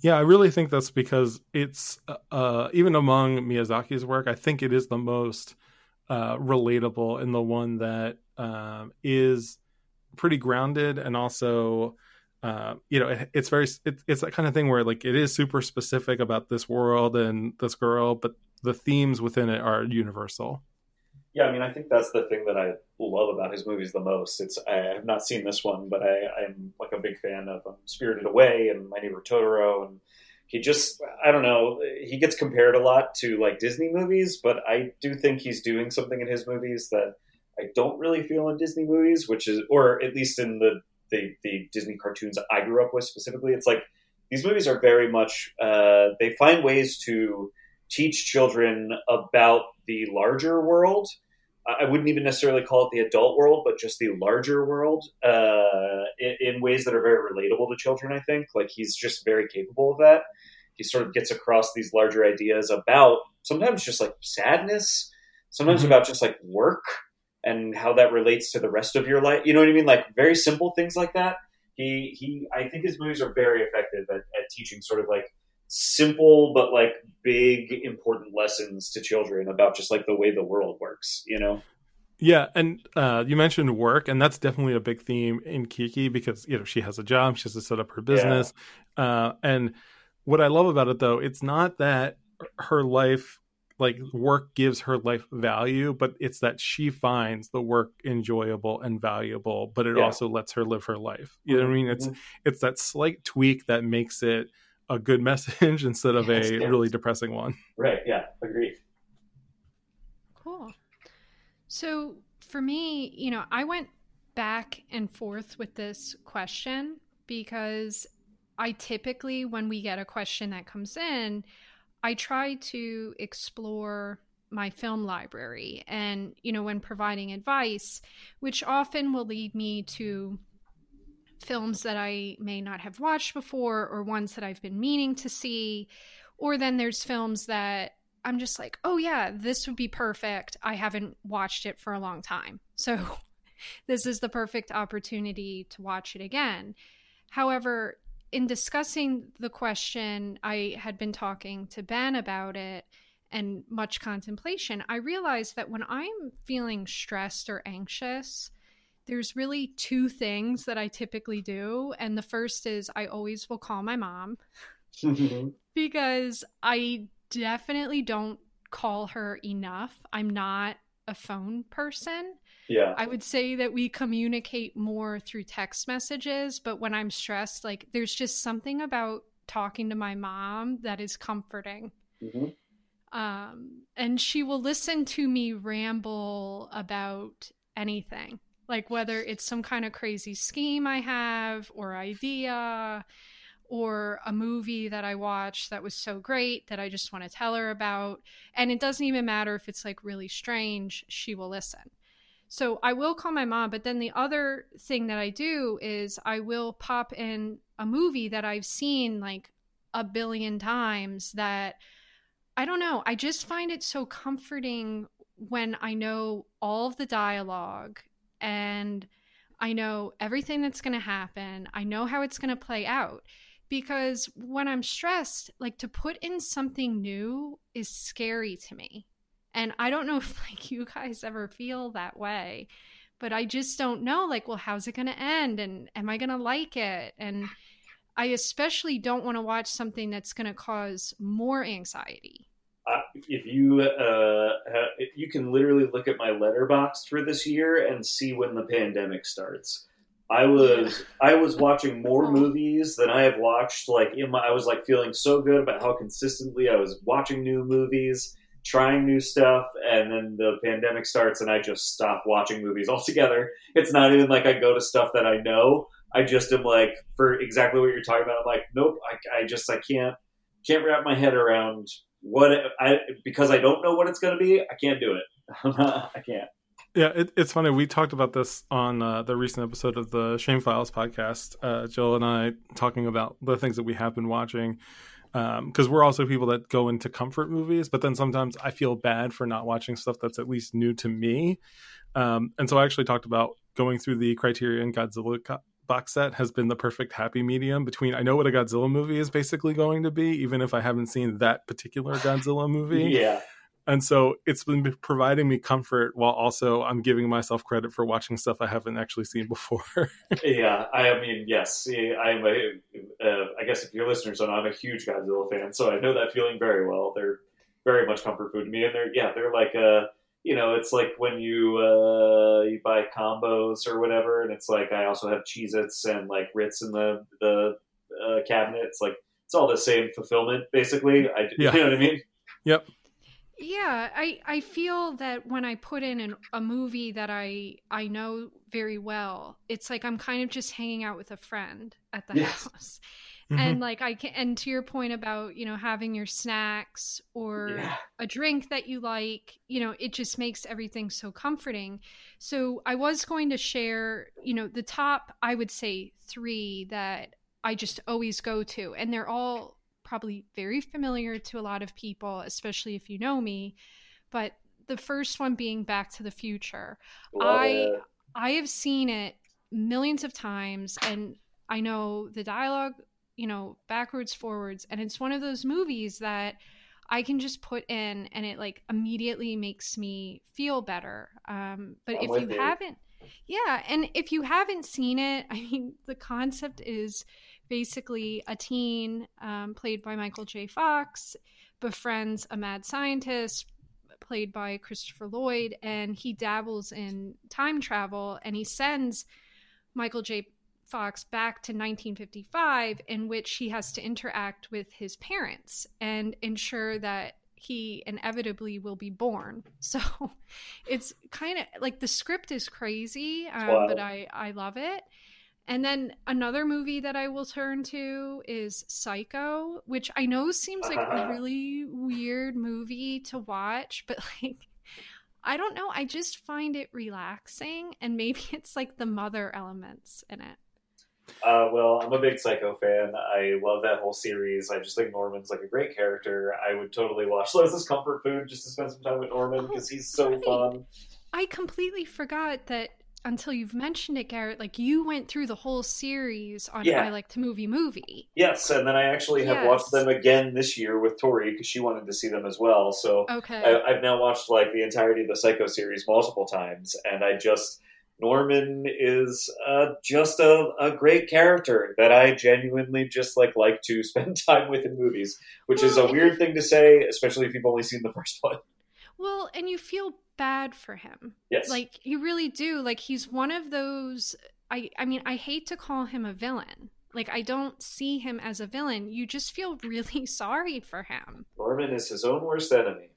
Yeah, I really think that's because it's uh, uh, even among Miyazaki's work, I think it is the most uh, relatable and the one that um, is pretty grounded and also uh, you know it, it's very it, it's that kind of thing where like it is super specific about this world and this girl, but the themes within it are universal yeah, I mean, I think that's the thing that I love about his movies the most. It's I have not seen this one, but I, I'm like a big fan of um, Spirited Away and My Neighbor Totoro, and he just I don't know. He gets compared a lot to like Disney movies, but I do think he's doing something in his movies that I don't really feel in Disney movies, which is, or at least in the the, the Disney cartoons I grew up with specifically. It's like these movies are very much uh, they find ways to teach children about the larger world I wouldn't even necessarily call it the adult world, but just the larger world uh, in, in, ways that are very relatable to children. I think like he's just very capable of that. He sort of gets across these larger ideas about sometimes just like sadness, sometimes mm-hmm. about just like work and how that relates to the rest of your life. You know what I mean? Like very simple things like that. He he. I think his movies are very effective at, at teaching sort of like simple but like big important lessons to children about just like the way the world works you know yeah and uh, you mentioned work and that's definitely a big theme in kiki because you know she has a job she has to set up her business yeah. uh, and what i love about it though it's not that her life like work gives her life value but it's that she finds the work enjoyable and valuable but it yeah. also lets her live her life you know what i mean it's mm-hmm. it's that slight tweak that makes it a good *laughs* message instead of yes, a yes. really depressing one. Right. Yeah. Agreed. Cool. So for me, you know, I went back and forth with this question because I typically, when we get a question that comes in, I try to explore my film library and, you know, when providing advice, which often will lead me to films that I may not have watched before or ones that I've been meaning to see. Or then there's films that I'm just like, oh, yeah, this would be perfect. I haven't watched it for a long time. *laughs* So this is the perfect opportunity to watch it again. However, in discussing the question, I had been talking to Ben about it and much contemplation. I realized that when I'm feeling stressed or anxious, there's really two things that I typically do. And the first is I always will call my mom mm-hmm. *laughs* because I definitely don't call her enough. I'm not a phone person. Yeah. I would say that we communicate more through text messages, but when I'm stressed, like there's just something about talking to my mom that is comforting. Mhm. Um, and she will listen to me ramble about anything, like whether it's some kind of crazy scheme I have or idea or a movie that I watched that was so great that I just want to tell her about. And it doesn't even matter if it's like really strange, she will listen. So I will call my mom, but then the other thing that I do is I will pop in a movie that I've seen like a billion times that I don't know, I just find it so comforting when I know all of the dialogue and I know everything that's going to happen. I know how it's going to play out because when I'm stressed, like to put in something new is scary to me. And I don't know *laughs* if like you guys ever feel that way, but I just don't know like well how's it going to end and am I going to like it? And I especially don't want to watch something that's going to cause more anxiety. Uh, if you uh, ha- if you can literally look at my Letterboxd for this year and see when the pandemic starts. I was I was *laughs* watching more movies than I have watched. Like in my, I was like feeling so good about how consistently I was watching new movies, trying new stuff, and then the pandemic starts and I just stop watching movies *laughs* altogether. It's not even like I go to stuff that I know. I just am like for exactly what you're talking about. I'm like, nope, I, I just I can't can't wrap my head around what it, I because I don't know what it's going to be. I can't do it. *laughs* I can't. Yeah, it, it's funny. We talked about this on uh, the recent episode of the Shame Files podcast. Uh, Jill and I talking about the things that we have been watching because we're also people that go into comfort movies, but then sometimes I feel bad for not watching stuff that's at least new to me. Um, and so I actually talked about going through the Criterion Godzilla box set has been the perfect happy medium between I know what a Godzilla movie is basically going to be, even if I haven't seen that particular Godzilla movie. Yeah, And so it's been providing me comfort while also I'm giving myself credit for watching stuff I haven't actually seen before. *laughs* yeah. I mean, yes, I'm a. Uh, I guess if your listeners don't, know, I'm a huge Godzilla fan, so I know that feeling very well. They're very much comfort food to me, and they're yeah, they're like uh you know, it's like when you uh you buy combos or whatever, and it's like I also have Cheez-Its and like Ritz in the the uh, cabinet. It's like it's all the same fulfillment, basically. I, Yeah. You know what I mean? yep. Yeah, I I feel that when I put in an, a movie that I I know very well, it's like I'm kind of just hanging out with a friend at the Yes. house. *laughs* Mhm. And like I can and to your point about, you know, having your snacks or Yeah. a drink that you like, you know, it just makes everything so comforting. So I was going to share, you know, the top I would say 3 that I just always go to and they're all probably very familiar to a lot of people, especially if you know me. But the first one being Back to the Future. Love I it. I have seen it millions of times and I know the dialogue, you know, backwards, forwards, and it's one of those movies that I can just put in and it like immediately makes me feel better. Um, but I'm if you you. haven't, yeah, and if you haven't seen it, *laughs* I mean, the concept is basically a teen um, played by Michael J. Fox befriends a mad scientist played by Christopher Lloyd, and he dabbles in time travel and he sends Michael J. Fox back to 1955, in which he has to interact with his parents and ensure that he inevitably will be born. *laughs* So it's kind of like the script is crazy, um, Wow. but I, I love it. And then another movie that I will turn to is Psycho, which I know seems like a *laughs* really weird movie to watch, but *laughs* like I don't know, I just find it relaxing and maybe *laughs* it's like the mother elements in it. Uh, well, I'm a big Psycho fan. I love that whole series. I just think Norman's like a great character. I would totally watch Lois as comfort food just to spend some time with Norman Oh, because he's so right. fun. I completely forgot that until you've mentioned it, Garrett, like you went through the whole series on Yeah. I Like to Movie Movie. Yes, and then I actually have Yes. watched them again this year with Tori because she wanted to see them as well. So Okay. I, I've now watched like the entirety of the Psycho series multiple times, and I just Norman is uh, just a, a great character that I genuinely just like like to *laughs* spend time with in movies, which is a weird thing to say, especially if you've only seen the first one. Well, and you feel bad for him. Yes, Like you really do. Like he's one of those I I mean, I hate to call him a villain. Like I don't see him as a villain. You just feel *laughs* really sorry for him. Norman is his own worst enemy.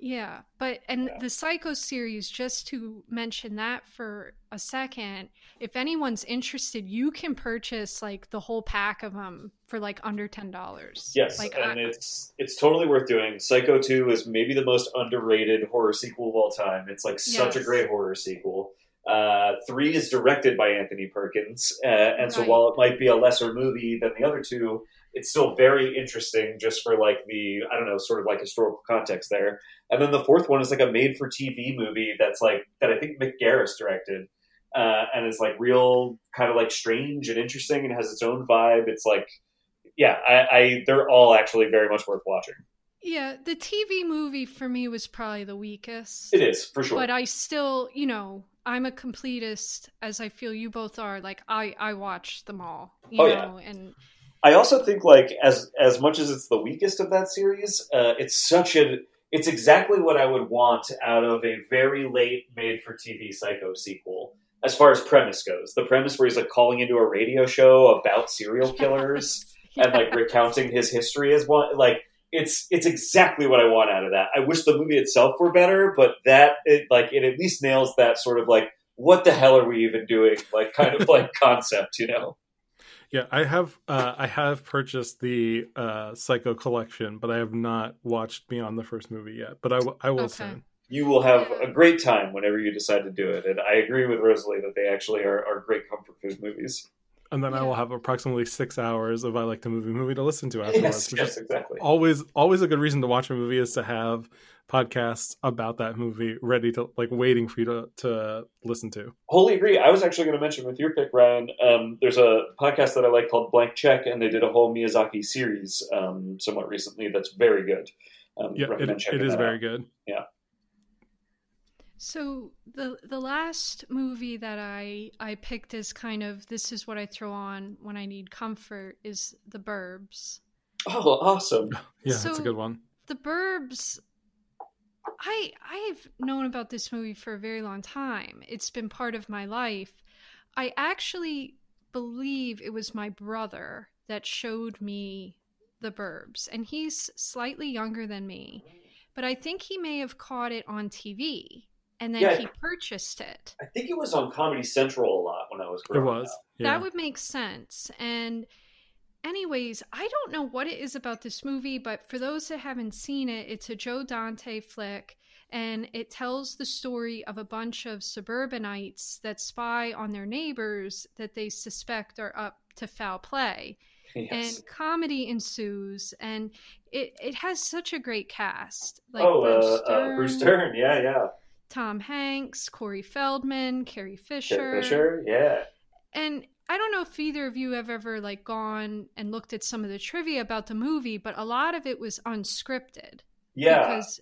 Yeah, but and Yeah. the Psycho series, just to mention that for a second, if anyone's interested, you can purchase like the whole pack of them for like under ten dollars. Yes, like and I, it's it's totally worth doing. Psycho Two is maybe the most underrated horror sequel of all time. It's like such a great horror sequel. Uh, three is directed by Anthony Perkins, uh, and so while it might be a lesser movie than the other two, it's still very interesting just for like the I don't know, sort of like historical context there. And then the fourth one is like a made-for-TV movie that's like that I think Mick Garris directed, uh, and it's like real kind of like strange and interesting and has its own vibe. It's like yeah, I, I they're all actually very much worth watching. yeah, the TV movie for me was probably the weakest. It is for sure. But I still, you know, I'm a completist, as I feel you both are. Like I, I watched them all, you Oh, yeah. know, and I also think like as as much as it's the weakest of that series, uh, it's such a it's exactly what I would want out of a very late made for TV Psycho sequel. As far as premise goes, the premise where he's like calling into a radio show about serial killers *laughs* and like recounting his history as one like it's it's exactly what I want out of that. I wish the movie itself were better, but that it like it at least nails that sort of like what the hell are we even doing like kind of like *laughs* concept, you know. Yeah, I have uh, I have purchased the uh, Psycho collection, but I have not watched beyond the first movie yet. But I, w- I will Okay. soon. You will have a great time whenever you decide to do it. And I agree with Rosalie that they actually are, are great comfort food movies. And then I will have approximately six hours of I like the movie movie to listen to afterwards. Yes, yes, exactly. always always a good reason to watch a movie is to have podcasts about that movie ready to like waiting for you to, to listen to. Wholly agree. I was actually going to mention with your pick, Ryan. Um, there's a podcast that I like called Blank Check, and they did a whole Miyazaki series um, somewhat recently. That's very good. Um, Yeah, it, it is very out. good. So the the last movie that I I picked as kind of this is what I throw on when I need comfort is The Burbs. Oh, awesome! *laughs* Yeah, that's a good one. The Burbs I I've known about this movie for a very long time. It's been part of my life. I actually believe it was my brother that showed me The Burbs and he's slightly younger than me. But I think he may have caught it on TV and then Yeah. he purchased it. I think it was on Comedy Central a lot when I was It growing was. up. Yeah. That would make sense. And, anyways, I don't know what it is about this movie, but for those that haven't seen it, it's a Joe Dante flick, and it tells the story of a bunch of suburbanites that spy on their neighbors that they suspect are up to foul play. *laughs* Yes. And comedy ensues, and it, it has such a great cast. oh, Bruce uh, uh, Bruce Dern. Yeah, yeah. Tom Hanks, Corey Feldman, Carrie Fisher. Carrie Fisher. Yeah. And I don't know if either of you have ever like gone and looked at some of the trivia about the movie, but a lot of it was unscripted Yeah. because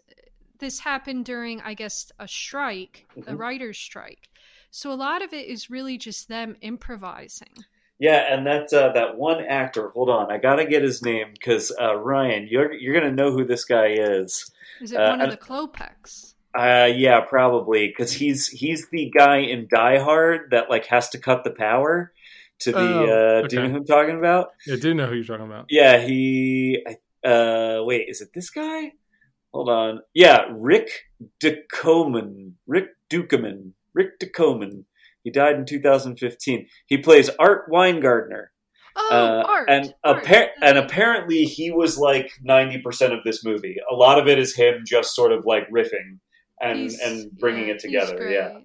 this happened during, I guess, a strike, a Mhm. writer's strike. So a lot of it is really just them improvising. Yeah, and that uh, that one actor. Hold on, I gotta get his name because uh, Ryan, you're you're gonna know who this guy is. Is it Uh, one of the Klopeks? Uh, yeah, probably because he's he's the guy in Die Hard that like has to cut the power to the. Oh, uh, Do you know who I'm talking about? I do know who you're talking about. Yeah, he. Uh, wait, is it this guy? Hold on. Yeah, Rick Ducommun. Rick Ducommun. Rick Ducommun. He died in 2015. He plays Art Weingartner. Oh, Uh, art. and art. appar- and apparently he was like 90% of this movie. A lot of it is him just sort of like riffing and He's- and bringing yeah, it together. Yeah.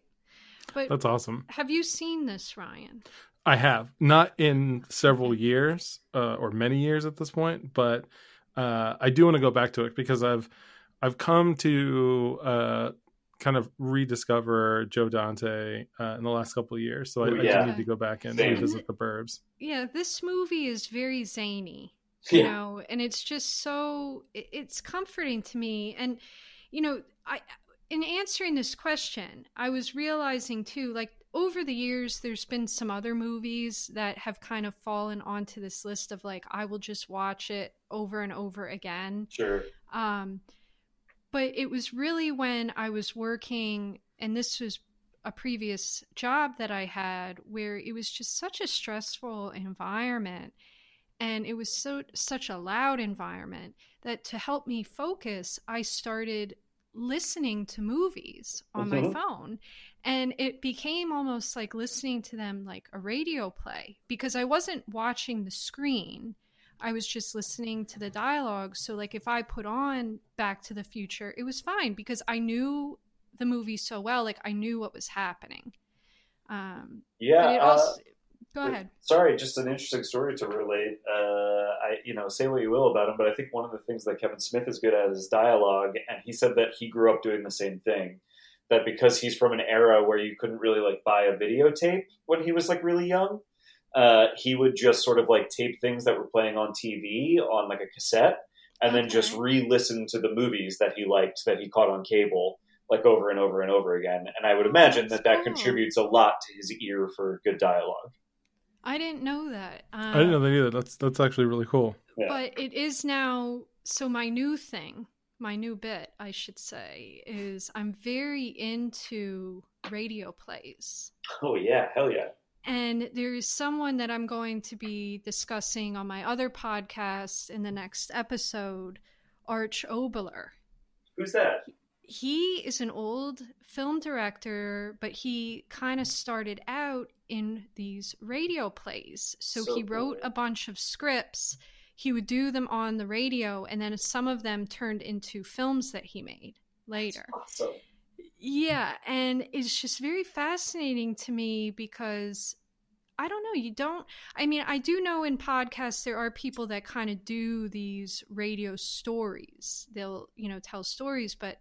But That's awesome. have you seen this, Ryan? I have not in several years uh, or many years at this point, but uh, I do want to go back to it because I've I've come to uh, kind of rediscover Joe Dante uh, in the last couple of years, so I, Ooh, I do need to go back and Same. revisit the Burbs. Yeah, this movie is very zany. you Yeah. know and it's just so it's comforting to me and you know i in answering this question i was realizing too like over the years, there's been some other movies that have kind of fallen onto this list of like, I will just watch it over and over again. Sure. Um, but it was really when I was working, and this was a previous job that I had where it was just such a stressful environment and it was so such a loud environment that to help me focus I started listening to movies on Mhm. my phone and it became almost like listening to them like a radio play because I wasn't watching the screen I was just listening to the dialogue so like if I put on Back to the Future it was fine because I knew the movie so well like I knew what was happening um Yeah. uh, also go ahead Sorry, just an interesting story to relate. Uh, I, you know, say what you will about him, but I think one of the things that Kevin Smith is good at is dialogue, and he said that he grew up doing the same thing. That because he's from an era where you couldn't really like buy a videotape when he was like really young, uh, he would just sort of like tape things that were playing on TV on like a cassette, and then just re-listen to the movies that he liked that he caught on cable like over and over and over again. And I would imagine that that contributes a lot to his ear for good dialogue. I didn't know that um, I didn't know that either. That's that's actually really cool. Yeah. but it is now so my new thing my new bit i should say is i'm very into radio plays Oh yeah, hell yeah. and there is someone that i'm going to be discussing on my other podcast in the next episode arch oboler Who's that? He is an old film director, but he kind of started out in these radio plays. So, So he wrote cool. a bunch of scripts. He would do them on the radio, and then some of them turned into films that he made later. Awesome. Yeah, and it's just very fascinating to me because I don't know, you don't I mean, I do know in podcasts there are people that kind of do these radio stories. They'll, you know, tell stories, but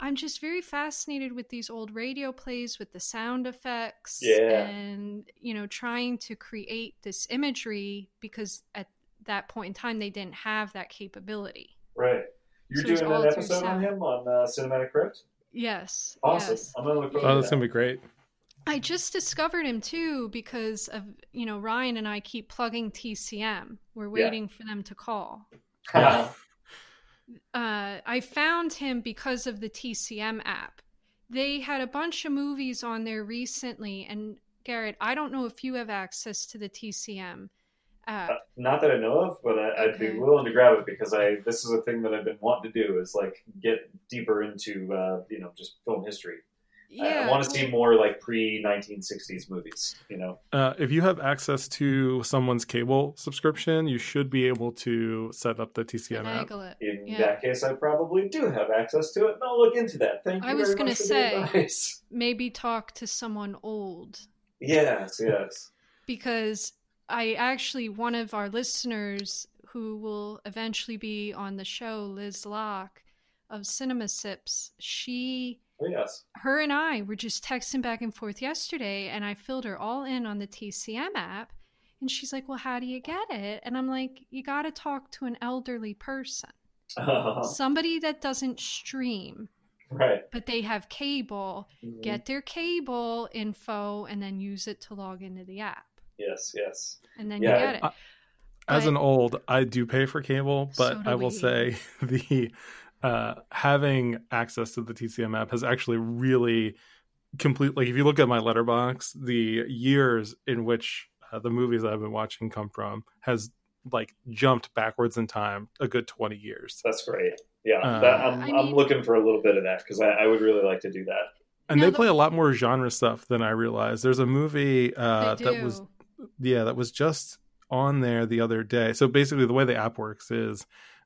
I'm just very fascinated with these old radio plays with the sound effects Yeah. and, you know, trying to create this imagery because at that point in time they didn't have that capability. Right. You're So doing an episode on sound. him on uh, Cinematic Crypt? Yes. Awesome. yes. I'm gonna look forward Oh, to that's gonna be great. I just discovered him too because of you know Ryan and I keep plugging TCM. We're Yeah. waiting for them to call. Uh, I found him because of the TCM app. They had a bunch of movies on there recently, and Garrett, I don't know if you have access to the TCM app. Uh, Not that I know of, but I, I'd be willing to grab it because I this is a thing that I've been wanting to do is like get deeper into uh, you know just film history. I- I, want to see more like pre 1960s movies. You know. Uh, if you have access to someone's cable subscription, you should be able to set up the TCM app. it. In Yeah. that case, I probably do have access to it, and I'll look into that. Thank you I was very gonna much for say- Maybe talk to someone old Yes, yes. because I actually one of our listeners who will eventually be on the show, Liz Locke of Cinema Sips, she Oh, yes. her and I were just texting back and forth yesterday and I filled her all in on the TCM app and she's like, "Well, how do you get it?" And I'm like, "You got to talk to an elderly person. *laughs* Somebody that doesn't stream, right. but they have cable. Mhm. Get their cable info and then use it to log into the app." Yes, yes. And then Yeah, you get it. I- As But- an old, I do pay for cable, but So I will we. say *laughs* the uh, having access to the TCM app has actually really complete. Like if you look at my Letterboxd, the years in which uh, the movies I've been watching come from has like jumped backwards in time a good twenty years. That's great. Yeah, Uh, that, I'm, I I'm looking for a little bit of that because I, I would really like to do that. And Now they the- play a lot more genre stuff than I realized. There's a movie uh, that was yeah that was just on there the other day so basically the way the app works is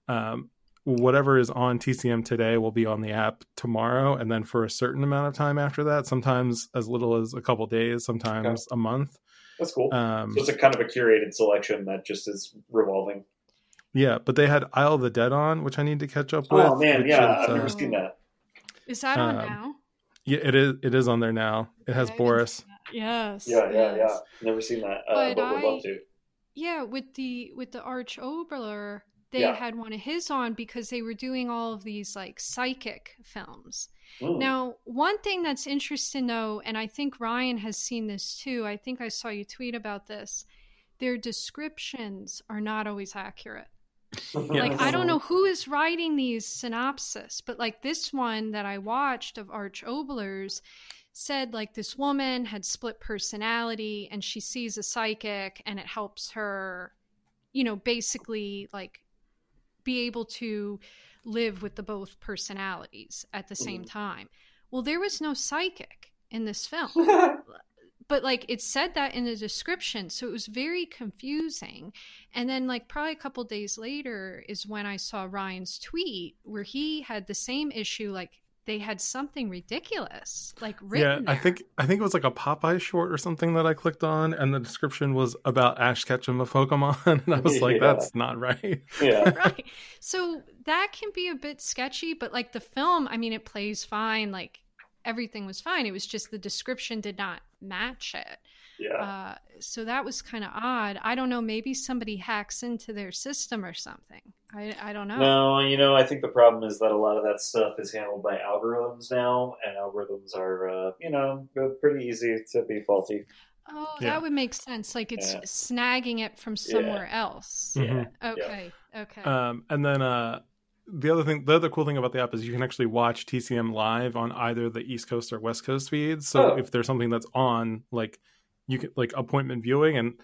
um, whatever is on tcm today will be on the app tomorrow and then for a certain amount of time after that sometimes as little as a couple days sometimes a month That's cool. um, so it's a kind of a curated selection that just is revolving. yeah but they had isle of the dead on which i need to catch up with Oh man, yeah, is, I've never uh, seen that. Is that on um, now? yeah it is it is on there now it has I boris seen that. Yes. Yeah, yeah, yes. yeah. Never seen that, uh, But but, would I- love to. Yeah, with the with the Arch Oboler, they Yeah. had one of his on because they were doing all of these like psychic films. Mm. Now, one thing that's interesting though, and I think Ryan has seen this too, I think I saw you tweet about this. Their descriptions are not always accurate. *laughs* Like I don't know who is writing these synopsis, but like this one that I watched of Arch Oboler's said like this woman had split personality and she sees a psychic and it helps her, you know, basically like be able to live with the both personalities at the same mm-hmm. time. Well, there was no psychic in this film. *laughs* But like it said that in the description so it was very confusing. And then like probably a couple days later is when i saw ryan's tweet where he had the same issue like they had something ridiculous like written. Yeah, written I there. think I think it was like a Popeye short or something that I clicked on, and the description was about Ash Ketchum of Pokemon, *laughs* and I was like, Yeah. "That's not right." yeah. *laughs* right so that can be a bit sketchy but like the film i mean it plays fine like everything was fine it was just the description did not match it Yeah. Uh, so that was kind of odd. I don't know. Maybe somebody hacks into their system or something. I, I don't know. No, you know, I think the problem is that a lot of that stuff is handled by algorithms now, and algorithms are, uh, you know, pretty easy to be faulty. Oh, Yeah. that would make sense. Like it's Yeah. snagging it from somewhere else. Mhm. Okay. Okay. Um, and then uh, the other thing, the other cool thing about the app is you can actually watch TCM live on either the East Coast or West Coast feeds. So Oh. if there's something that's on, like you can like appointment viewing, and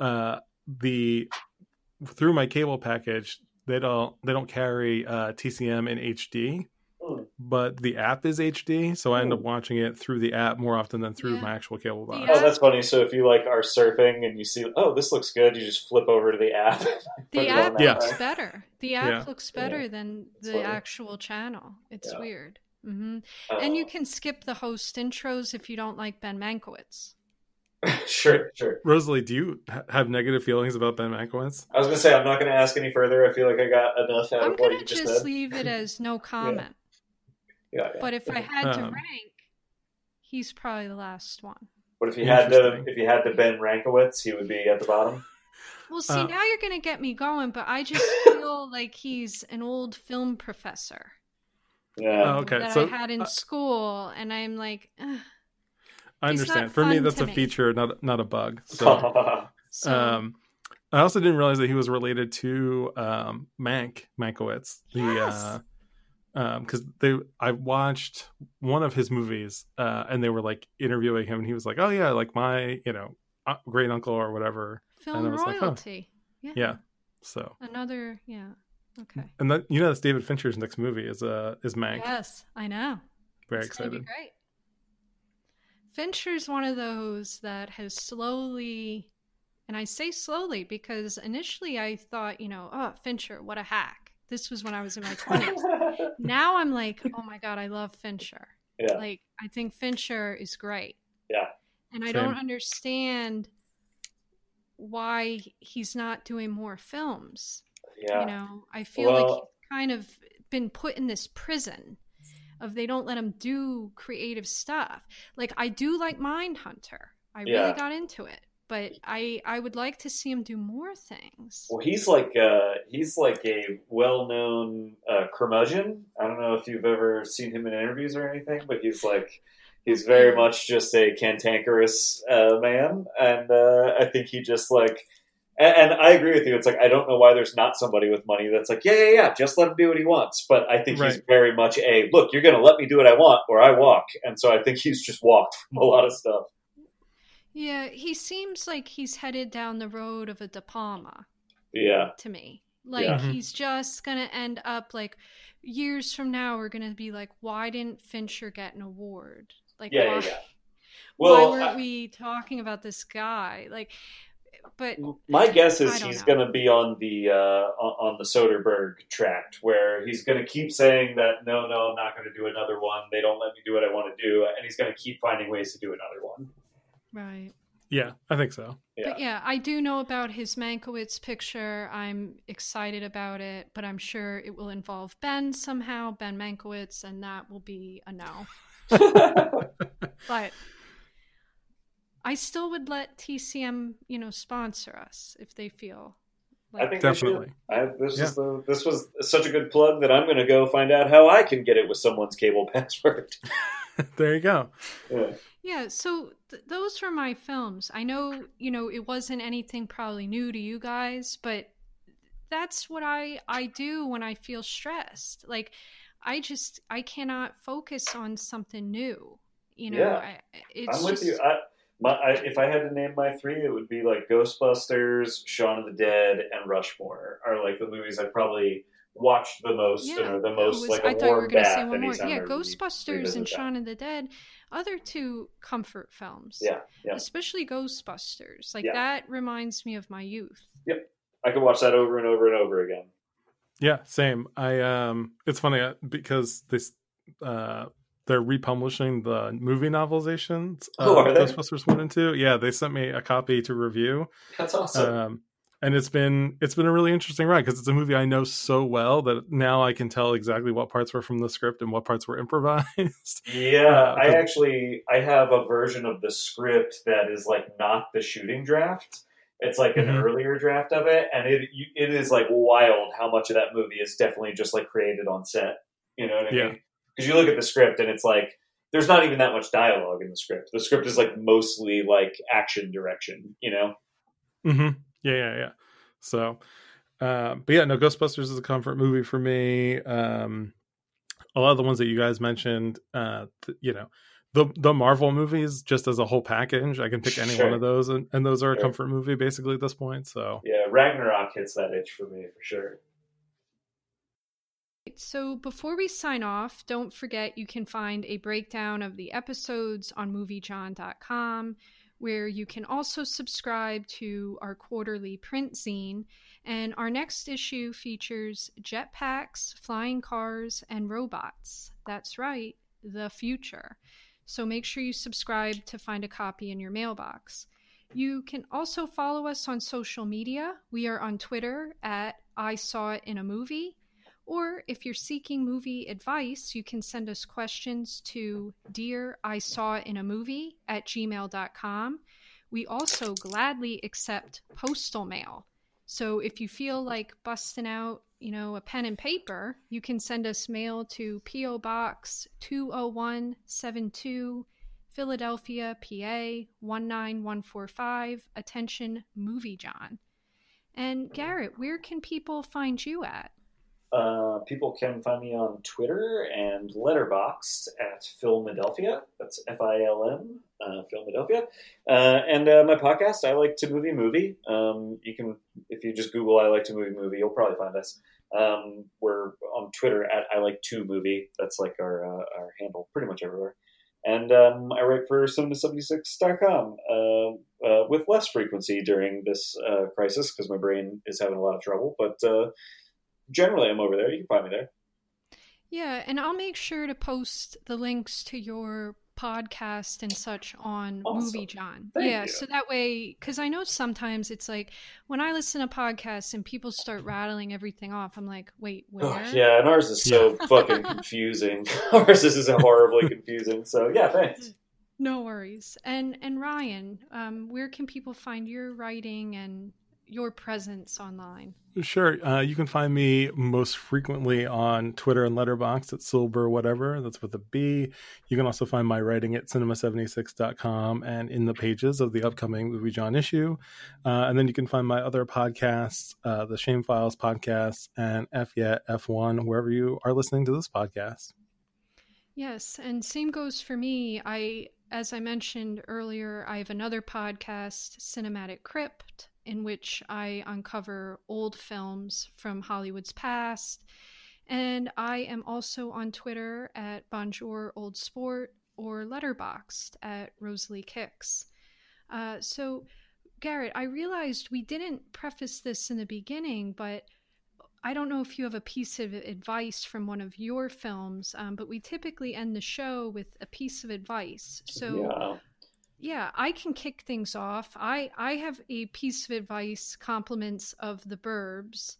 uh, the through my cable package, they don't they don't carry uh, TCM in HD. Hmm. But the app is HD, so I end up watching it through the app more often than through Yeah. my actual cable box. Oh, that's funny. So if you like are surfing and you see, oh, this looks good, you just flip over to the app. *laughs* The app that Yeah. looks way. better. The app Yeah. looks better than the funny. actual channel. It's Yeah. weird. hmm Uh, And you can skip the host intros if you don't like Ben Mankiewicz. *laughs* sure, sure. Rosalie, do you ha- have negative feelings about Ben Mankiewicz? I was gonna say I'm not gonna ask any further. I feel like I got enough out I'm of what gonna you just, just said. leave it as no *laughs* comment. Yeah, yeah. But if I had to Um, rank, he's probably the last one. But if you had to, if you had to Ben Rankowitz, he would be at the bottom. *laughs* Well, see, Uh, now you're going to get me going, but I just feel like he's an old film professor Yeah. Oh, okay, that so, I had in uh, school, and I'm like, Ugh. I understand. For me, that's a me. feature, not not a bug. *laughs* So, so um, I also didn't realize that he was related to um, Mank Mankiewicz. The Yes. uh, because they I watched one of his movies, uh, and they were like interviewing him, and he was like, "Oh yeah, like my you know uh, great uncle or whatever." film I was like, huh. royalty. Yeah. Yeah. So, Another, yeah. Okay. and that you know that's David Fincher's next movie is uh is Mank. Yes, I know. Very It's gonna be excited. great. Fincher's one of those that has slowly, and I say slowly because initially I thought, you know, oh, Fincher, what a hack. This was when I was in my 20s. *laughs* now I'm like, oh my God, I love Fincher. yeah. Like, I think Fincher is great. Yeah. And I Same. don't understand why he's not doing more films. Yeah. You know, I feel like Well- he's kind of been put in this prison of they don't let him do creative stuff. Like I do like Mindhunter. I Yeah. really got into it, but I I would like to see him do more things. Well, he's like uh, he's like a well-known uh, curmudgeon. I don't know if you've ever seen him in interviews or anything, but he's like he's very much just a cantankerous uh, man, and uh, I think he just like. And, and I agree with you. It's like I don't know why there's not somebody with money that's like, yeah, yeah, yeah, just let him do what he wants. But I think he's very much a look. You're going to let me do what I want, or I walk. And so I think he's just walked *laughs* from a lot of stuff. Yeah, he seems like he's headed down the road of a De Palma. Yeah, to me. Like Yeah. He's just gonna end up like years from now we're gonna be like, why didn't Fincher get an award? Like Yeah, why, yeah, yeah. *laughs* why weren't I- we talking about this guy? Like but My guess is he's going to be on the uh, on on the Soderbergh tract, where he's going to keep saying that no, no, I'm not going to do another one. They don't let me do what I want to do, and he's going to keep finding ways to do another one. right. Yeah, I think so. Yeah, But yeah, I do know about his Mankiewicz picture. I'm excited about it, but I'm sure it will involve Ben somehow, Ben Mankiewicz, and that will be a no. *laughs* But I still would let TCM, you know, sponsor us if they feel I think Definitely. I should. I, this Yeah. is the this was such a good plug that I'm going to go find out how I can get it with someone's cable *laughs* password. *laughs* there you go. Yeah. Yeah, so th- those were my films. I know, you know, it wasn't anything probably new to you guys, but that's what I I do when I feel stressed. Like I just I cannot focus on something new. You know, Yeah. I, it's I'm with just, you. I, my, I, if I had to name my three, it would be like Ghostbusters, Shaun of the Dead, and Rushmore are like the movies I probably watched the most and are the most was- like a I thought you were warm gonna bath say one more. Yeah, Ghostbusters and that. Shaun of the Dead, other two comfort films. Yeah, yeah. Especially Ghostbusters. Like Yeah. that reminds me of my youth. Yep, I could watch that over and over and over again. Yeah, same. I um, it's funny uh, because this uh, they're republishing the movie novelizations. Oh, of? Ghostbusters one and two. Yeah, they sent me a copy to review. That's awesome. Um, and it's been it's been a really interesting ride because it's a movie I know so well that now I can tell exactly what parts were from the script and what parts were *laughs* improvised. Yeah, Uh, I actually I have a version of the script that is like not the shooting draft. It's like an Mhm. earlier draft of it, and it it is like wild how much of that movie is definitely just like created on set. You know what I Yeah. mean? Because you look at the script and it's like there's not even that much dialogue in the script. The script is like mostly like action direction. You know? hmm Yeah, yeah, yeah. So, uh, but yeah, no, Ghostbusters is a comfort movie for me. Um, a lot of the ones that you guys mentioned, uh, th- you know, the the Marvel movies just as a whole package, I can pick any Sure. one of those, and, and those are a comfort movie basically at this point. So, Yeah, Ragnarok hits that itch for me for sure. So before we sign off, don't forget you can find a breakdown of the episodes on moviejawn.com, where you can also subscribe to our quarterly print zine. And our next issue features jetpacks, flying cars, and robots. That's right, the future. So make sure you subscribe to find a copy in your mailbox. You can also follow us on social media. We are on Twitter at I Saw It in a Movie. Or if you're seeking movie advice, you can send us questions to Dear I Saw in a Movie at gmail.com. We also gladly accept postal mail. So if you feel like busting out, you know, a pen and paper, you can send us mail to P.O. Box 20172, Philadelphia, PA 19145. Attention, Movie Jawn. And Garrett, where can people find you at? Uh, people can find me on Twitter and Letterboxd at Filmadelphia. That's F I L M, uh, Filmadelphia. Uh, and uh, my podcast, I Like to Movie Movie. Um, you can, if you just Google I Like to Movie Movie, you'll probably find us. Um, we're on Twitter at I Like to Movie. That's like our, uh, our handle pretty much everywhere. And um, I write for cinema76.com uh, uh, with less frequency during this uh, crisis because my brain is having a lot of trouble. But uh, generally I'm over there. You can find me there. Yeah, and I'll make sure to post the links to your podcast and such on Awesome. Movie Jawn. Thank yeah, you. so that way, because I know sometimes it's like when I listen to podcasts and people start rattling everything off, I'm like, wait, where? Oh, yeah, and ours is so fucking *laughs* confusing. *laughs* ours is horribly confusing. So yeah, thanks. No worries. And and Ryan, um, where can people find your writing and your presence online? Sure. Uh, you can find me most frequently on Twitter and Letterboxd at Silber whatever. That's with a B. You can also find my writing at cinema76.com and in the pages of the upcoming Movie Jawn issue. Uh, and then you can find my other podcasts, uh, the Shame Files podcast and F Yet F1, wherever you are listening to this podcast. Yes, and same goes for me. I as I mentioned earlier, I have another podcast, Cinematic Crypt, in which I uncover old films from Hollywood's past. And I am also on Twitter at Bonjour Old Sport or Letterboxd at Rosalie Kicks. Uh, so, Garrett, I realized we didn't preface this in the beginning, but I don't know if you have a piece of advice from one of your films, um, but we typically end the show with a piece of advice. So, yeah. Yeah, I can kick things off. I I have a piece of advice, compliments of the Burbs,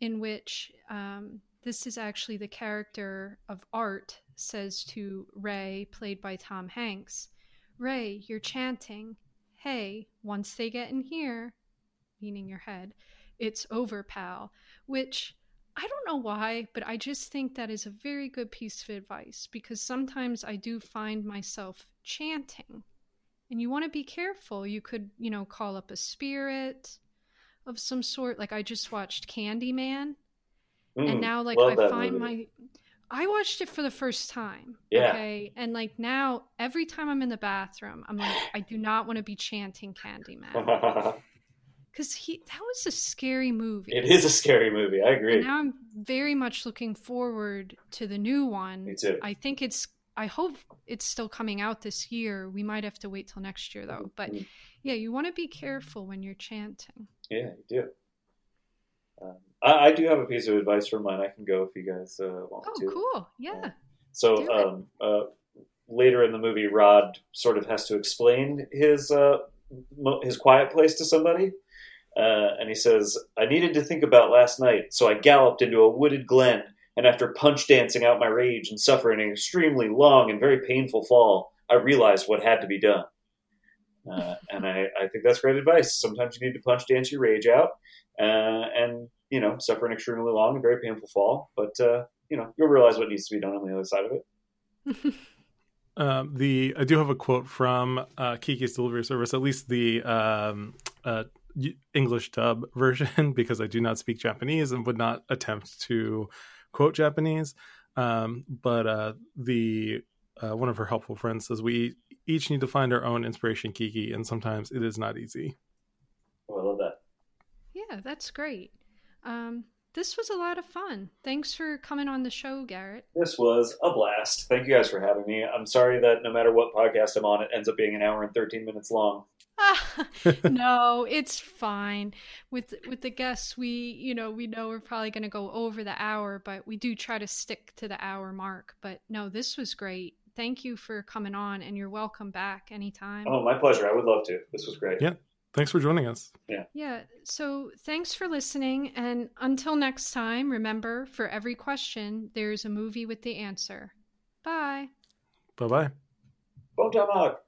in which um, this is actually the character of Art says to Ray, played by Tom Hanks, Ray, you're chanting. Hey, once they get in here, meaning your head, It's over, pal. Which I don't know why, but I just think that is a very good piece of advice because sometimes I do find myself chanting. And you want to be careful. You could, you know, call up a spirit of some sort. Like I just watched Candyman. Mm, and now like I find movie. my I watched it for the first time. Yeah. Okay. And like now every time I'm in the bathroom, I'm like, I do not want to be chanting Candyman. *laughs* Because he that was a scary movie. it is a scary movie. I agree. And now I'm very much looking forward to the new one. Me too. I think it's I hope it's still coming out this year. We might have to wait till next year though. But Mhm. yeah, you want to be careful when you're chanting. Yeah, you do. Um, I, I do have a piece of advice for mine. I can go if you guys uh, want Oh, to. Oh, cool. Yeah. So um, uh, later in the movie, Rod sort of has to explain his uh, mo- his quiet place to somebody, uh, and he says, "I needed to think about last night, so I galloped into a wooded glen, and after punch dancing out my rage and suffering an extremely long and very painful fall, I realized what had to be done." Uh, *laughs* and I, I think that's great advice. Sometimes you need to punch dance your rage out, uh, and you know, suffer an extremely long and very painful fall, but uh, you know, you'll realize what needs to be done on the other side of it. *laughs* Um, the I do have a quote from uh, Kiki's Delivery Service, at least the um, uh, English dub *laughs* version, because I do not speak Japanese and would not attempt to quote Japanese. Um, but uh, the uh, one of her helpful friends says we each need to find our own inspiration, Kiki, and sometimes it is not easy. Oh, I love that. Yeah, that's great. Um, this was a lot of fun. Thanks for coming on the show, Garrett. This was a blast. Thank you guys for having me. I'm sorry that no matter what podcast I'm on, it ends up being an hour and 13 minutes long. *laughs* no, it's fine. With with the guests, we you know we know we're probably going to go over the hour, but we do try to stick to the hour mark. But no, this was great. Thank you for coming on, and you're welcome back anytime. Oh, my pleasure. I would love to. This was great. Yeah. Thanks for joining us. Yeah. Yeah. So thanks for listening, and until next time, remember for every question, there's a movie with the answer. Bye. Bye bye. Bone Tomahawk.